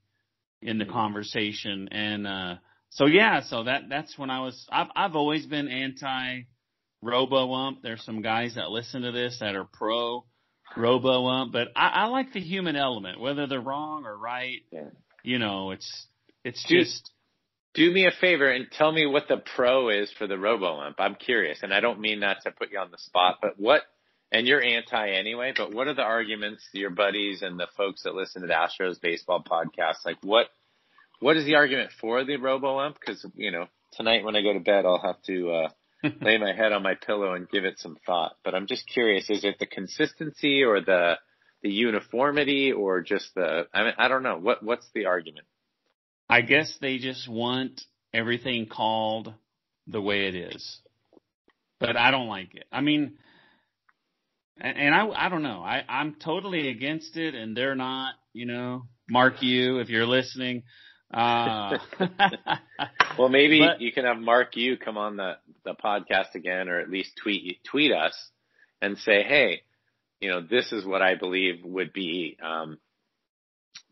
Speaker 2: in the conversation. And uh so yeah, so that that's when I was I've I've always been anti robo ump. There's some guys that listen to this that are pro robo ump, but I, I like the human element, whether they're wrong or right. Yeah. You know, it's it's do, just.
Speaker 3: Do me a favor and tell me what the pro is for the robo ump. I'm curious, and I don't mean that to put you on the spot, but what? And you're anti anyway, but what are the arguments your buddies and the folks that listen to the Astros baseball podcast like? What what is the argument for the robo ump? Because you know tonight when I go to bed, I'll have to. uh lay my head on my pillow and give it some thought. But I'm just curious, is it the consistency or the the uniformity or just the I mean I don't know. What what's the argument?
Speaker 2: I guess they just want everything called the way it is. But I don't like it. I mean and, and I I don't know. I I'm totally against it and they're not, you know. Mark you if you're listening. Uh,
Speaker 3: Well, maybe
Speaker 2: But-
Speaker 3: you can have Mark you come on the the podcast again, or at least tweet tweet us and say, hey, you know, this is what I believe would be um,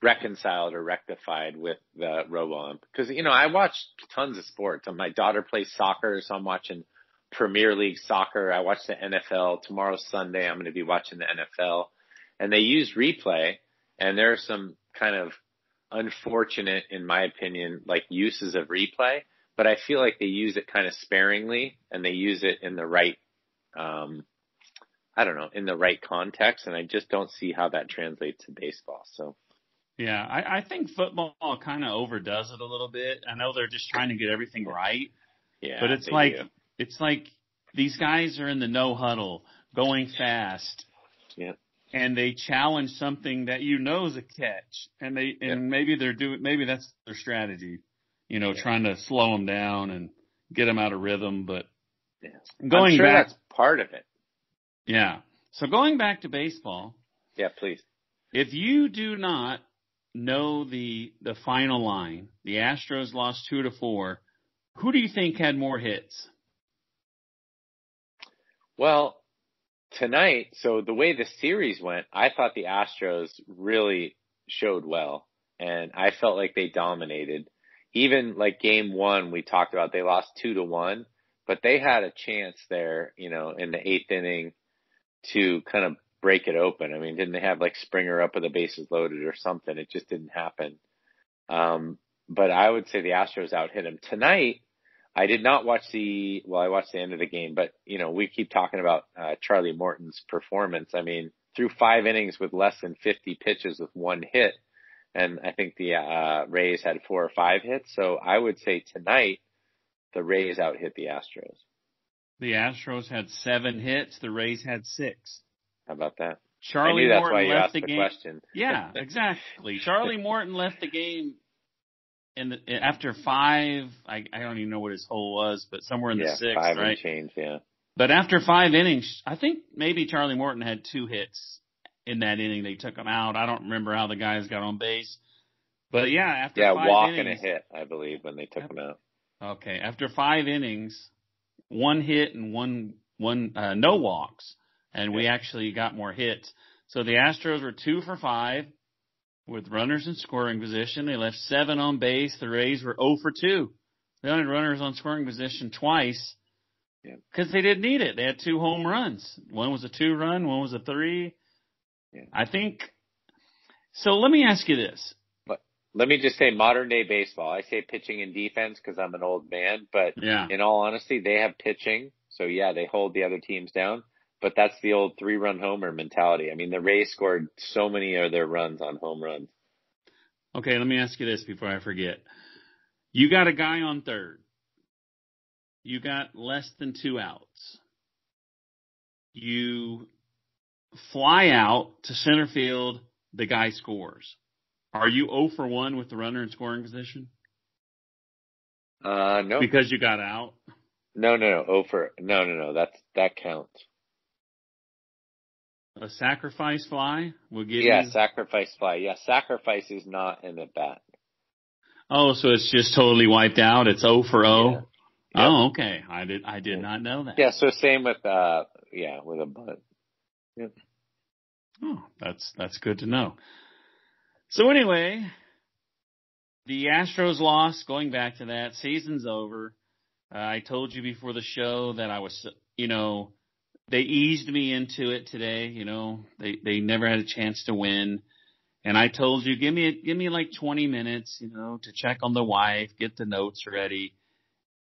Speaker 3: reconciled or rectified with the RoboUmp. Because you know, I watch tons of sports. My daughter plays soccer, so I'm watching Premier League soccer. I watch the NFL. Tomorrow's Sunday. I'm going to be watching the NFL, and they use replay. And there are some kind of unfortunate, in my opinion, like uses of replay. But I feel like they use it kind of sparingly, and they use it in the right. Um, I don't know, in the right context, and I just don't see how that translates to baseball. So
Speaker 2: Yeah, I, I think football kind of overdoes it a little bit. I know they're just trying to get everything right,
Speaker 3: yeah,
Speaker 2: but it's like
Speaker 3: do.
Speaker 2: it's like these guys are in the no huddle, going fast,
Speaker 3: Yeah.
Speaker 2: And they challenge something that you know is a catch, and they and
Speaker 3: Yeah.
Speaker 2: maybe they're doing maybe that's their strategy, you know,
Speaker 3: Yeah.
Speaker 2: trying to slow them down and get them out of rhythm. But
Speaker 3: Yeah.
Speaker 2: going
Speaker 3: I'm sure
Speaker 2: back,
Speaker 3: that's part of it.
Speaker 2: yeah. So going back to baseball,
Speaker 3: Yeah, please.
Speaker 2: If you do not know the the final line, the Astros lost two to four. Who do you think had more hits?
Speaker 3: Well, tonight, so the way the series went, I thought the Astros really showed well, and I felt like they dominated. Even like game one, we talked about they lost two to one, but they had a chance there, you know, in the eighth inning to kind of break it open. I mean, didn't they have like Springer up with the bases loaded or something? It just didn't happen. Um, but I would say the Astros out hit them tonight. I did not watch the well, I watched the end of the game, but you know, we keep talking about uh, Charlie Morton's performance. I mean, through five innings with less than 50 pitches with one hit, and I think the uh, Rays had four or five hits. So I would say tonight the Rays out hit the Astros.
Speaker 2: The Astros had seven hits. The Rays had six.
Speaker 3: How about that?
Speaker 2: Charlie
Speaker 3: I knew that's
Speaker 2: Morton left the
Speaker 3: the,
Speaker 2: game.
Speaker 3: question.
Speaker 2: Yeah, exactly. Charlie Morton left the game in the, after five. I, I don't even know what his hole was, but somewhere in the
Speaker 3: yeah,
Speaker 2: sixth,
Speaker 3: five
Speaker 2: right?
Speaker 3: and change. Yeah,
Speaker 2: But after five innings, I think maybe Charlie Morton had two hits in that inning. They took him out. I don't remember how the guys got on base. But yeah, after
Speaker 3: yeah,
Speaker 2: five
Speaker 3: walk
Speaker 2: innings,
Speaker 3: and a hit, I believe, when they took
Speaker 2: Yep.
Speaker 3: him out.
Speaker 2: Okay, after five innings, one hit and one one uh, no walks, and we actually got more hits. So the Astros were two for five with runners in scoring position. They left seven on base. The Rays were 0 for two. They only had runners on scoring position twice
Speaker 3: Yeah.
Speaker 2: because they didn't need it. They had two home runs. One was a two run. One was a three.
Speaker 3: Yeah.
Speaker 2: I think. So let me ask you this.
Speaker 3: Let me just say modern day baseball. I say pitching and defense because I'm an old man, but
Speaker 2: Yeah.
Speaker 3: in all honesty, they have pitching. So yeah, they hold the other teams down, but that's the old three run homer mentality. I mean, the Rays scored so many of their runs on home runs.
Speaker 2: Okay, let me ask you this before I forget. You got a guy on third. You got less than two outs. You fly out to center field. The guy scores. Are you 0 for 1 with the runner in scoring position?
Speaker 3: Uh, no,
Speaker 2: Because you got out?
Speaker 3: no, no, no, over. No, no, no. That's, that counts.
Speaker 2: A sacrifice fly will give
Speaker 3: Yeah,
Speaker 2: you.
Speaker 3: Yeah, sacrifice fly. Yeah, sacrifice is not in the bat.
Speaker 2: oh, so it's just totally wiped out. It's O for O.
Speaker 3: Yeah.
Speaker 2: Oh, okay. I did. I did
Speaker 3: Yeah.
Speaker 2: not know that.
Speaker 3: Yeah, so same with, uh, yeah, with a bunt.
Speaker 2: Oh, that's that's good to know. So anyway, the Astros lost. Going back to that, season's over. Uh, I told you before the show that I was, you know, they eased me into it today. You know, they they never had a chance to win, and I told you, give me a, give me like 20 minutes, you know, to check on the wife, get the notes ready,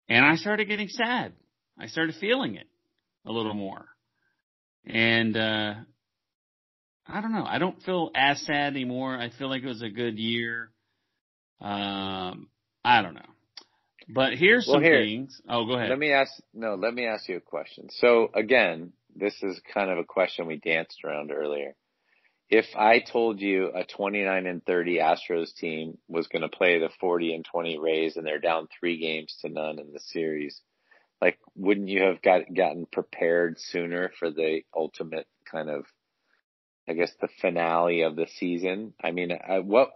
Speaker 2: and I started getting sad. I started feeling it a little more, and. uh I don't know. I don't feel as sad anymore. I feel like it was a good year. Um, I don't know. But here's
Speaker 3: Well,
Speaker 2: some
Speaker 3: here-
Speaker 2: things. Oh, go ahead.
Speaker 3: Let me ask, no, let me ask you a question. So again, this is kind of a question we danced around earlier. If I told you a 29 and 30 Astros team was going to play the 40 and 20 Rays and they're down three games to none in the series, like, wouldn't you have got, gotten prepared sooner for the ultimate kind of, I guess, the finale of the season? I mean, I, what,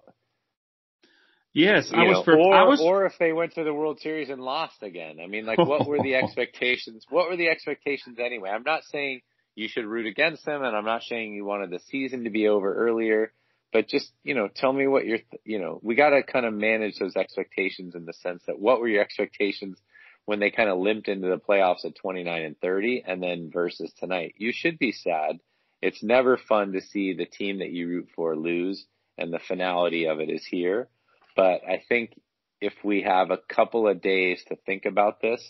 Speaker 2: Yes, I was.
Speaker 3: know,
Speaker 2: For,
Speaker 3: or
Speaker 2: I was.
Speaker 3: or if they went to the World Series and lost again. I mean, like, what were the expectations? What were the expectations anyway? I'm not saying you should root against them, and I'm not saying you wanted the season to be over earlier. But just you know, tell me what you're. You know, we got to kind of manage those expectations in the sense that what were your expectations when they kind of limped into the playoffs at 29 and 30, and then versus tonight. You should be sad. It's never fun to see the team that you root for lose, and the finality of it is here. But I think if we have a couple of days to think about this,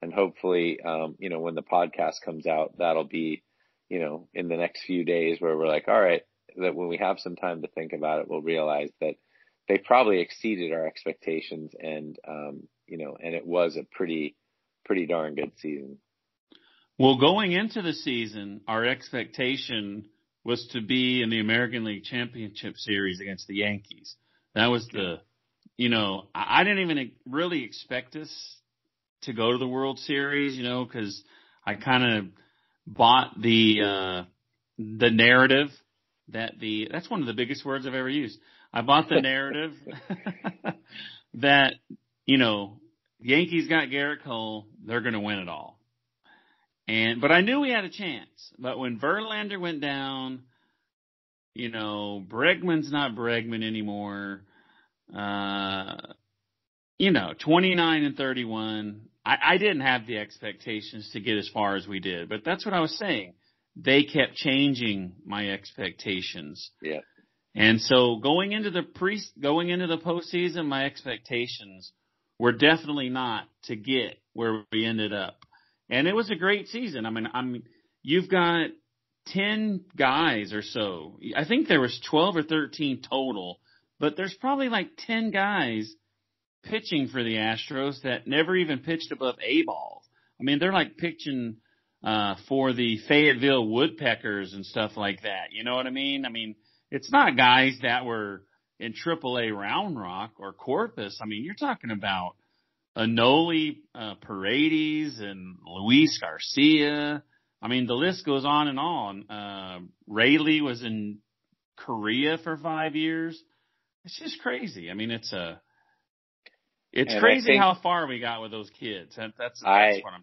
Speaker 3: and hopefully, um, you know, when the podcast comes out, that'll be, you know, in the next few days where we're like, all right, that when we have some time to think about it, we'll realize that they probably exceeded our expectations and, um, you know, and it was a pretty, pretty darn good season.
Speaker 2: Well, going into the season, our expectation was to be in the American League Championship Series against the Yankees. That was the, you know, I didn't even really expect us to go to the World Series, you know, because I kind of bought the uh, the narrative that the that's one of the biggest words I've ever used. I bought the narrative that you know Yankees got Gerrit Cole, they're going to win it all. And but I knew we had a chance. But when Verlander went down, you know, Bregman's not Bregman anymore. Uh, you know, 29 and 31. I, I didn't have the expectations to get as far as we did, but that's what I was saying. They kept changing my expectations.
Speaker 3: Yeah.
Speaker 2: And so going into the pre, going into the postseason, my expectations were definitely not to get where we ended up. And it was a great season. I mean, I'm, you've got 10 guys or so. I think there was 12 or 13 total, but there's probably like 10 guys pitching for the Astros that never even pitched above A ball. I mean, they're like pitching, uh, for the Fayetteville Woodpeckers and stuff like that. You know what I mean? I mean, it's not guys that were in AAA Round Rock or Corpus. I mean, you're talking about Enoli, uh, Paredes and Luis Garcia. I mean, the list goes on and on. Uh, Raley was in Korea for five years. It's just crazy. I mean, it's a, it's
Speaker 3: And
Speaker 2: crazy how far we got with those kids. That, that's, that's
Speaker 3: I-
Speaker 2: what I'm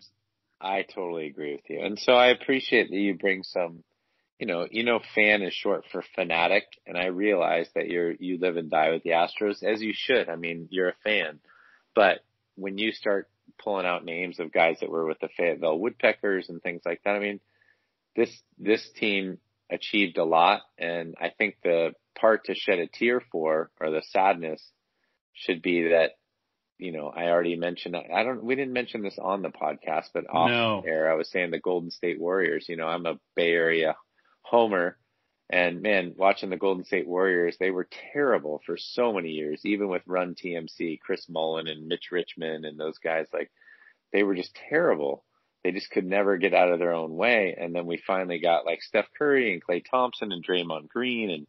Speaker 3: I totally agree with you. And so I appreciate that you bring some, you know, you know, fan is short for fanatic. And I realize that you're, you live and die with the Astros as you should. I mean, you're a fan, but when you start pulling out names of guys that were with the Fayetteville Woodpeckers and things like that, I mean, this, this team achieved a lot. And I think the part to shed a tear for or the sadness should be that you know, I already mentioned, I don't, we didn't mention this on the podcast, but off
Speaker 2: No.
Speaker 3: air, I was saying the Golden State Warriors, you know, I'm a Bay Area homer and man, watching the Golden State Warriors, they were terrible for so many years, even with Run TMC, Chris Mullin and Mitch Richmond and those guys, like they were just terrible. They just could never get out of their own way. And then we finally got like Steph Curry and Klay Thompson and Draymond Green and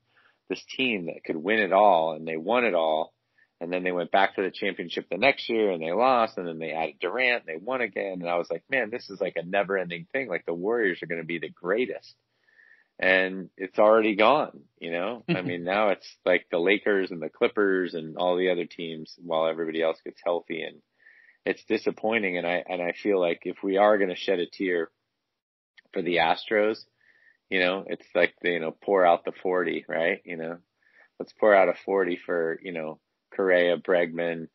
Speaker 3: this team that could win it all and they won it all. And then they went back to the championship the next year and they lost and then they added Durant and they won again. And I was like, man, this is like a never ending thing. Like the Warriors are going to be the greatest. And it's already gone, you know? I mean, now it's like the Lakers and the Clippers and all the other teams while everybody else gets healthy and it's disappointing. And I, and I feel like if we are going to shed a tear for the Astros, you know, it's like, you know, pour out the 40, right? You know, let's pour out a 40 for, you know, Correa, Bregman,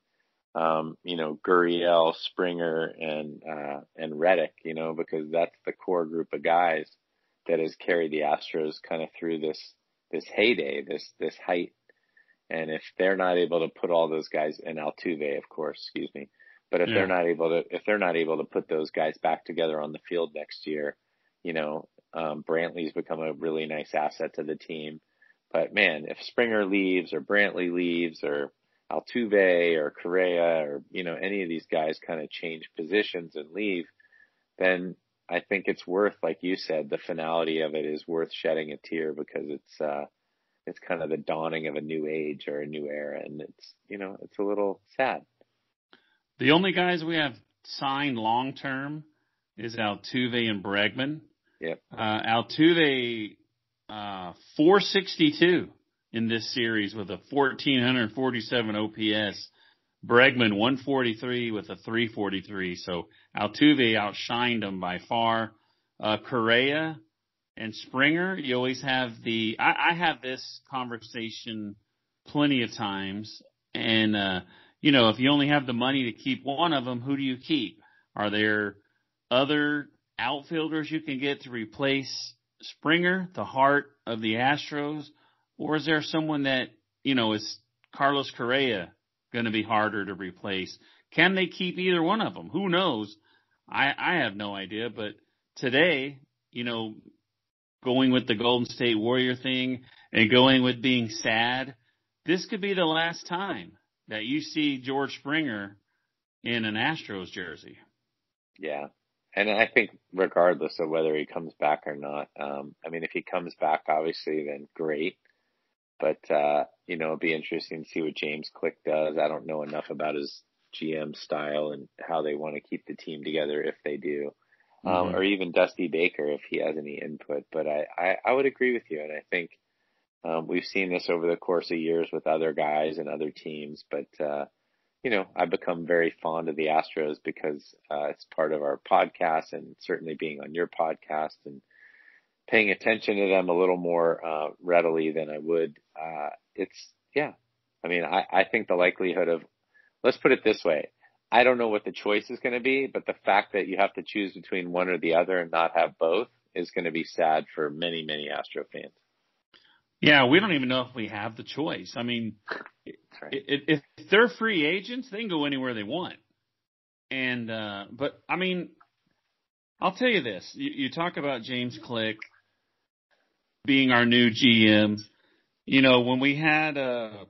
Speaker 3: um, you know, Gurriel, Springer, and uh, and Reddick, you know, because that's the core group of guys that has carried the Astros kind of through this this heyday, this this height. And if they're not able to put all those guys, and Altuve, of course, excuse me, but if
Speaker 2: Yeah.
Speaker 3: they're not able to, if they're not able to put those guys back together on the field next year, you know, um, Brantley's become a really nice asset to the team. But man, if Springer leaves or Brantley leaves or Altuve or Correa or, you know, any of these guys kind of change positions and leave, then I think it's worth, like you said, the finality of it is worth shedding a tear because it's, uh, it's kind of the dawning of a new age or a new era. And it's, you know, it's a little sad.
Speaker 2: The only guys we have signed long term is Altuve and Bregman.
Speaker 3: Yep.
Speaker 2: Uh, Altuve, uh, 462. in this series with a 1447 OPS. Bregman 143 with a 343. So Altuve outshined him by far. Uh, Correa and Springer, you always have the, I, I have this conversation plenty of times. And, uh, you know, if you only have the money to keep one of them, who do you keep? Are there other outfielders you can get to replace Springer, the heart of the Astros? Or is there someone that, you know, is Carlos Correa going to be harder to replace? Can they keep either one of them? Who knows? I, I have no idea, but today, you know, going with the Golden State Warrior thing and going with being sad, this could be the last time that you see George Springer in an Astros jersey.
Speaker 3: Yeah. And I think regardless of whether he comes back or not, um, I mean, if he comes back, obviously, then great. But, uh, you know, it'd be interesting to see what James Click does. I don't know enough about his GM style and how they want to keep the team together if they do. Um, mm-hmm. or even Dusty Baker if he has any input. But I, I, I would agree with you. And I think, um, we've seen this over the course of years with other guys and other teams, but, uh, you know, I've become very fond of the Astros because, uh, it's part of our podcast and certainly being on your podcast and paying attention to them a little more, uh, readily than I would. Uh, it's, yeah. I mean, I, I think the likelihood of, let's put it this way. I don't know what the choice is going to be, but the fact that you have to choose between one or the other and not have both is going to be sad for many, many Astro fans.
Speaker 2: Yeah, we don't even know if we have the choice. I mean, right. if, if they're free agents, they can go anywhere they want. And, uh, but I mean, I'll tell you this. You, you talk about James Click being our new GM. You know, when we had, uh,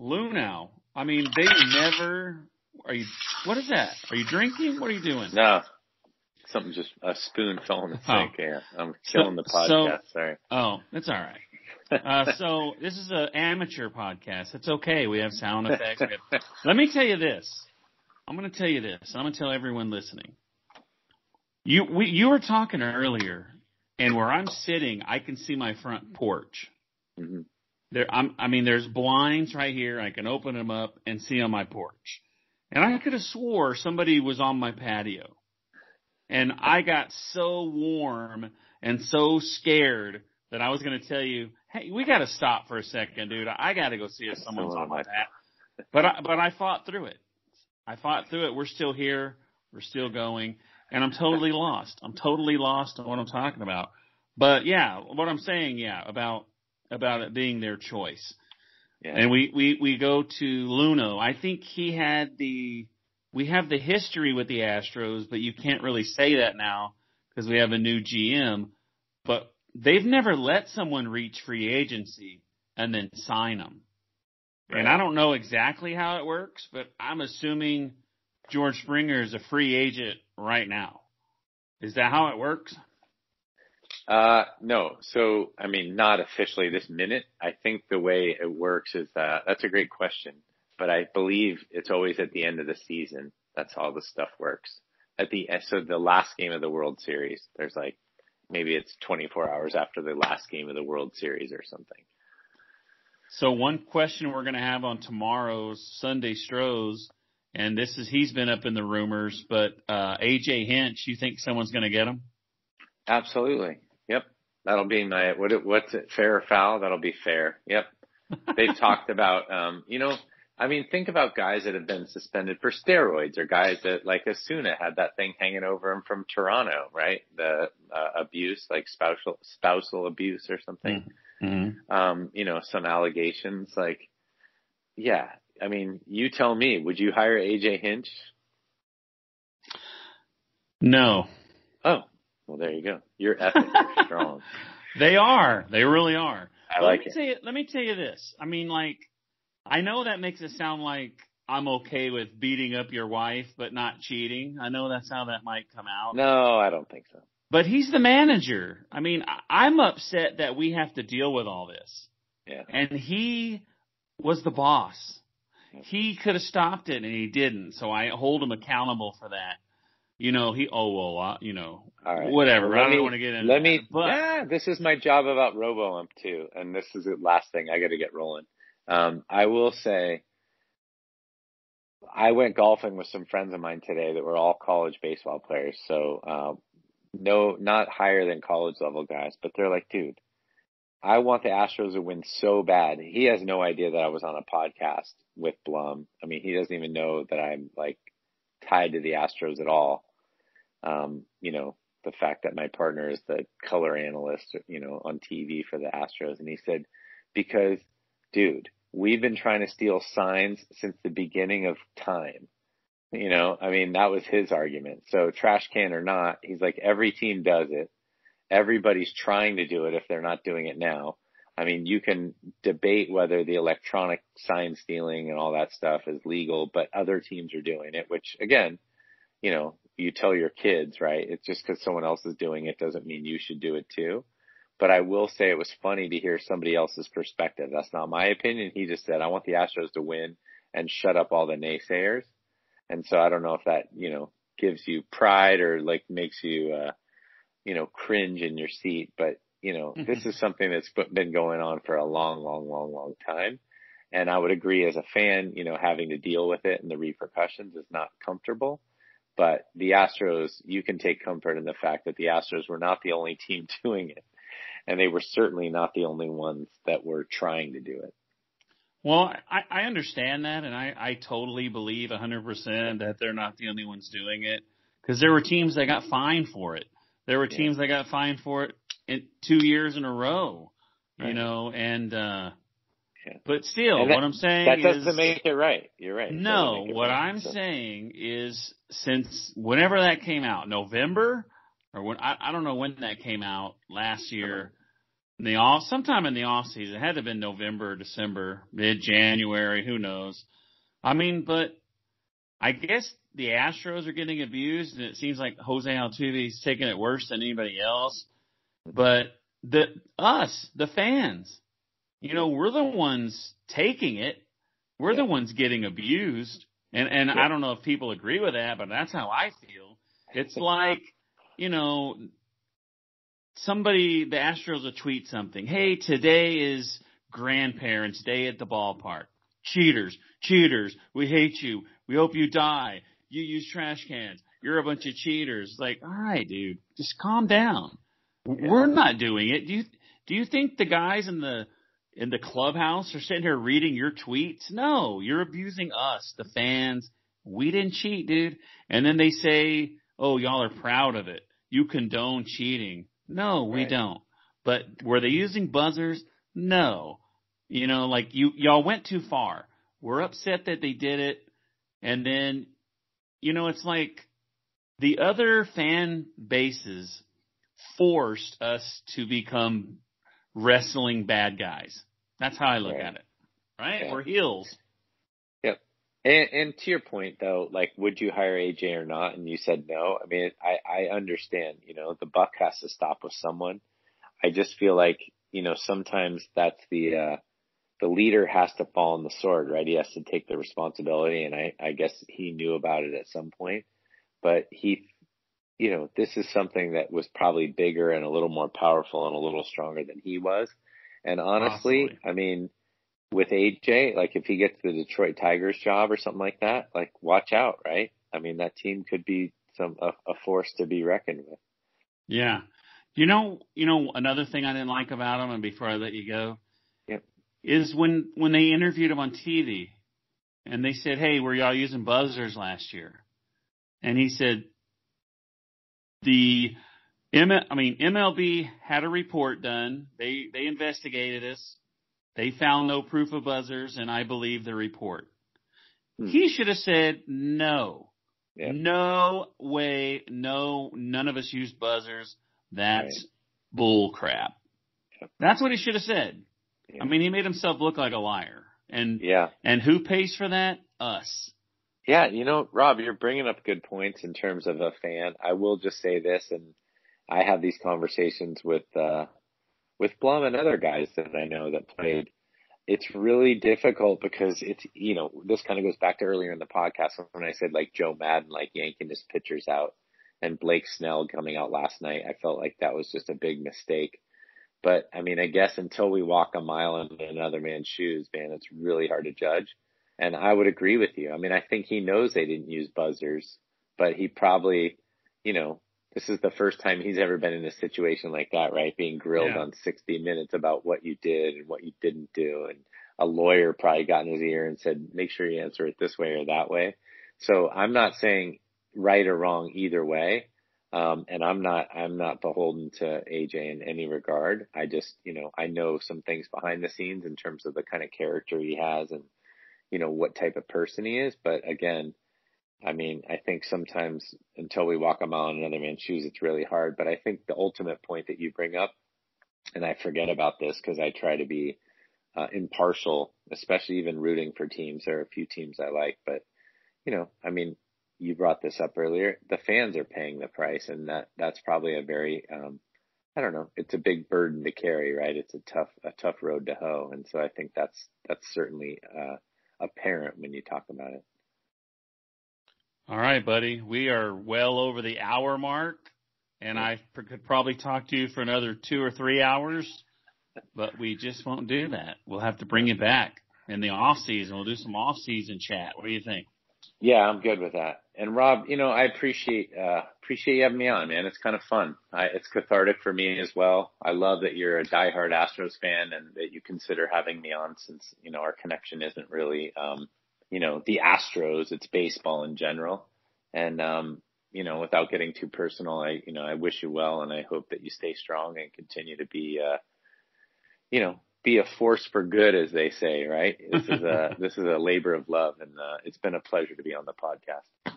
Speaker 2: Luhnow, I mean, they never, are you, what is that? Are you drinking? What are you doing?
Speaker 3: No, something just a spoon fell in the oh. sink. Oh. Yeah, I'm killing so, the podcast. So, Sorry.
Speaker 2: Oh, it's all right. Uh, so this is an amateur podcast. It's okay. We have sound effects. Have, let me tell you this. I'm going to tell you this. I'm going to tell everyone listening. You we you were talking earlier, and where I'm sitting, I can see my front porch. Mm-hmm. There, I'm, I mean, there's blinds right here. I can open them up and see on my porch. And I could have swore somebody was on my patio. And I got so warm and so scared that I was going to tell you, hey, we got to stop for a second, dude. I got to go see if someone's on my back. But I, but I fought through it. I fought through it. We're still here. We're still going. And I'm totally lost. I'm totally lost on what I'm talking about. But yeah, what I'm saying, yeah, about about it being their choice. Yeah. And we, we, we go to Luhnow. I think he had the we have the history with the Astros, but you can't really say that now because we have a new GM. But they've never let someone reach free agency and then sign them. Right. And I don't know exactly how it works, but I'm assuming George Springer is a free agent right now. Is that how it works?
Speaker 3: Uh, no. So, I mean, not officially this minute. I think the way it works is that that's a great question but I believe it's always at the end of the season. That's how the stuff works. At the so the last game of the World Series, there's like maybe it's 24 hours after the last game of the World Series or something.
Speaker 2: So one question we're going to have on tomorrow's Sunday Stros, and this is he's been up in the rumors, but uh, AJ Hinch, you think someone's going to get him?
Speaker 3: Absolutely. Yep. That'll be my what? What's it? Fair or foul? That'll be fair. Yep. They've talked about, um, you know, I mean, think about guys that have been suspended for steroids or guys that like Osuna had that thing hanging over him from Toronto, right? The uh, abuse, like spousal, spousal abuse or something. Mm-hmm. Um, you know, some allegations like, yeah, I mean, you tell me, would you hire AJ Hinch?
Speaker 2: No.
Speaker 3: Oh, well, there you go. Your ethics are strong.
Speaker 2: They are. They really are.
Speaker 3: I like
Speaker 2: let me it. You, let me tell you this. I mean, like, I know that makes it sound like I'm okay with beating up your wife, but not cheating. I know that's how that might come out.
Speaker 3: No, I don't think so.
Speaker 2: But he's the manager. I mean, I'm upset that we have to deal with all this.
Speaker 3: Yeah.
Speaker 2: And he was the boss. He could have stopped it and he didn't. So I hold him accountable for that. You know, he, oh, well, uh, you know,
Speaker 3: All right.
Speaker 2: whatever.
Speaker 3: Let
Speaker 2: I don't
Speaker 3: me-
Speaker 2: want to get into
Speaker 3: Let me,
Speaker 2: but
Speaker 3: yeah, this is my job about RoboUmp too. And this is the last thing I got to get rolling. Um, I will say, I went golfing with some friends of mine today that were all college baseball players. So, uh, no, not higher than college level guys, but they're like, dude, I want the Astros to win so bad. He has no idea that I was on a podcast with Blum. I mean, he doesn't even know that I'm like tied to the Astros at all. Um, you know, the fact that my partner is the color analyst, you know, on TV for the Astros. And he said, because dude, we've been trying to steal signs since the beginning of time. You know, I mean, that was his argument. So trash can or not, he's like, every team does it. Everybody's trying to do it if they're not doing it now. I mean, you can debate whether the electronic sign stealing and all that stuff is legal, but other teams are doing it, which again, you know, you tell your kids, right? It's just because someone else is doing it doesn't mean you should do it too. But I will say it was funny to hear somebody else's perspective. That's not my opinion. He just said, I want the Astros to win and shut up all the naysayers. And so I don't know if that, you know, gives you pride or like makes you, uh, you know, cringe in your seat. But, you know, this is something that's been going on for a long, long, long, long time. And I would agree as a fan, you know, having to deal with it and the repercussions is not comfortable. But the Astros, you can take comfort in the fact that the Astros were not the only team doing it. And they were certainly not the only ones that were trying to do it.
Speaker 2: Well, I, I understand that, and I, I totally believe 100% that they're not the only ones doing it. Because there were teams that got fined for it. There were
Speaker 3: Yeah.
Speaker 2: teams that got fined for it in two years in a row, you know, and, uh,
Speaker 3: Yeah.
Speaker 2: but still,
Speaker 3: that-
Speaker 2: what I'm saying
Speaker 3: that doesn't make it right. You're right.
Speaker 2: No, what
Speaker 3: right.
Speaker 2: I'm
Speaker 3: So-
Speaker 2: saying is since whenever that came out, November or when I, I don't know when that came out last year. In the off sometime in the off season. It had to have been November or December, mid January, who knows. I mean, but I guess the Astros are getting abused and it seems like Jose Altuve's taking it worse than anybody else. But the us, the fans, you know, we're the ones taking it. We're the ones getting abused. And and
Speaker 3: Yeah.
Speaker 2: I don't know if people agree with that, but that's how I feel. It's like, you know, somebody the Astros will tweet something. Hey, today is grandparents' day at the ballpark. Cheaters, cheaters, we hate you. We hope you die. You use trash cans. You're a bunch of cheaters. Like, all right, dude, just calm down. We're not doing it. Do you do you think the guys in the in the clubhouse are sitting here reading your tweets? No, you're abusing us, the fans. We didn't cheat, dude. And then they say, "Oh, y'all are proud of it. You condone cheating." No, we
Speaker 3: Right.
Speaker 2: don't. But were they using buzzers? No. You know, like you y'all went too far. We're upset that they did it. And then you know, it's like the other fan bases forced us to become wrestling bad guys. That's how I look
Speaker 3: Right.
Speaker 2: at it. Right?
Speaker 3: Yeah.
Speaker 2: We're heels. Yep.
Speaker 3: And, and to your point though, like, would you hire AJ or not? And you said no. I mean, I, I understand, you know, the buck has to stop with someone. I just feel like, you know, sometimes that's the, uh, the leader has to fall on the sword, right? He has to take the responsibility. And I, I guess he knew about it at some point, but he, you know, this is something that was probably bigger and a little more powerful and a little stronger than he was. And honestly. I mean, with AJ, like if he gets the Detroit Tigers job or something like that, like watch out, right? I mean, that team could be some a, a force to be reckoned with.
Speaker 2: Yeah. You know, you know, another thing I didn't like about him, and before I let you go,
Speaker 3: Yep.
Speaker 2: is when when they interviewed him on TV, and they said, "Hey, were y'all using buzzers last year?" And he said, "The M, I mean MLB had a report done. They they investigated us. They found no proof of buzzers, and I believe the report."
Speaker 3: Hmm.
Speaker 2: He should have said no.
Speaker 3: Yeah.
Speaker 2: No way, no, none of us used buzzers. That's bull crap. That's what he should have said.
Speaker 3: Yeah.
Speaker 2: I mean, he made himself look like a liar. And
Speaker 3: Yeah.
Speaker 2: and who pays for that? Us.
Speaker 3: Yeah, you know, Rob, you're bringing up good points in terms of a fan. I will just say this, and I have these conversations with uh, with Blum and other guys that I know that played. It's really difficult because it's you know this kind of goes back to earlier in the podcast when I said like Joe Maddon like yanking his pitchers out. and Blake Snell coming out last night, I felt like that was just a big mistake. But I mean, I guess until we walk a mile in another man's shoes, man, it's really hard to judge. And I would agree with you. I mean, I think he knows they didn't use buzzers, but he probably, you know, this is the first time he's ever been in a situation like that, right? Being grilled yeah. on 60 minutes about what you did and what you didn't do. And a lawyer probably got in his ear and said, make sure you answer it this way or that way. So I'm not saying right or wrong either way. Um, and I'm not, I'm not beholden to AJ in any regard. I just, you know, I know some things behind the scenes in terms of the kind of character he has and, you know, what type of person he is. But again, I mean, I think sometimes until we walk a mile in another man's shoes, it's really hard. But I think the ultimate point that you bring up, and I forget about this because I try to be uh, impartial, especially even rooting for teams. There are a few teams I like, but you know, I mean, you brought this up earlier. The fans are paying the price, and that that's probably a very um, I don't know. It's a big burden to carry, right? It's a tough a tough road to hoe, and so I think that's that's certainly uh, apparent when you talk about it.
Speaker 2: All right, buddy. We are well over the hour mark, and I could probably talk to you for another two or three hours, but we just won't do that. We'll have to bring you back in the off season. We'll do some off season chat. What do you think?
Speaker 3: Yeah, I'm good with that. And Rob, you know, I appreciate uh appreciate you having me on, man. It's kind of fun. I, it's cathartic for me as well. I love that you're a diehard Astros fan and that you consider having me on since, you know, our connection isn't really um, you know, the Astros, it's baseball in general. And um, you know, without getting too personal, I you know, I wish you well and I hope that you stay strong and continue to be uh you know, be a force for good, as they say, right? This is a this is a labor of love, and uh, it's been a pleasure to be on the podcast.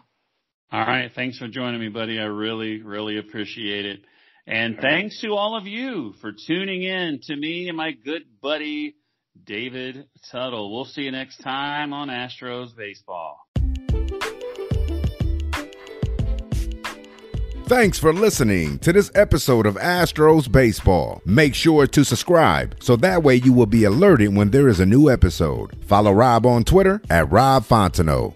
Speaker 2: All right, thanks for joining me, buddy. I really, really appreciate it, and thanks to all of you for tuning in to me and my good buddy David Tuttle. We'll see you next time on Astros Baseball.
Speaker 1: Thanks for listening to this episode of Astros Baseball. Make sure to subscribe so that way you will be alerted when there is a new episode. Follow Rob on Twitter at Rob Fontenot.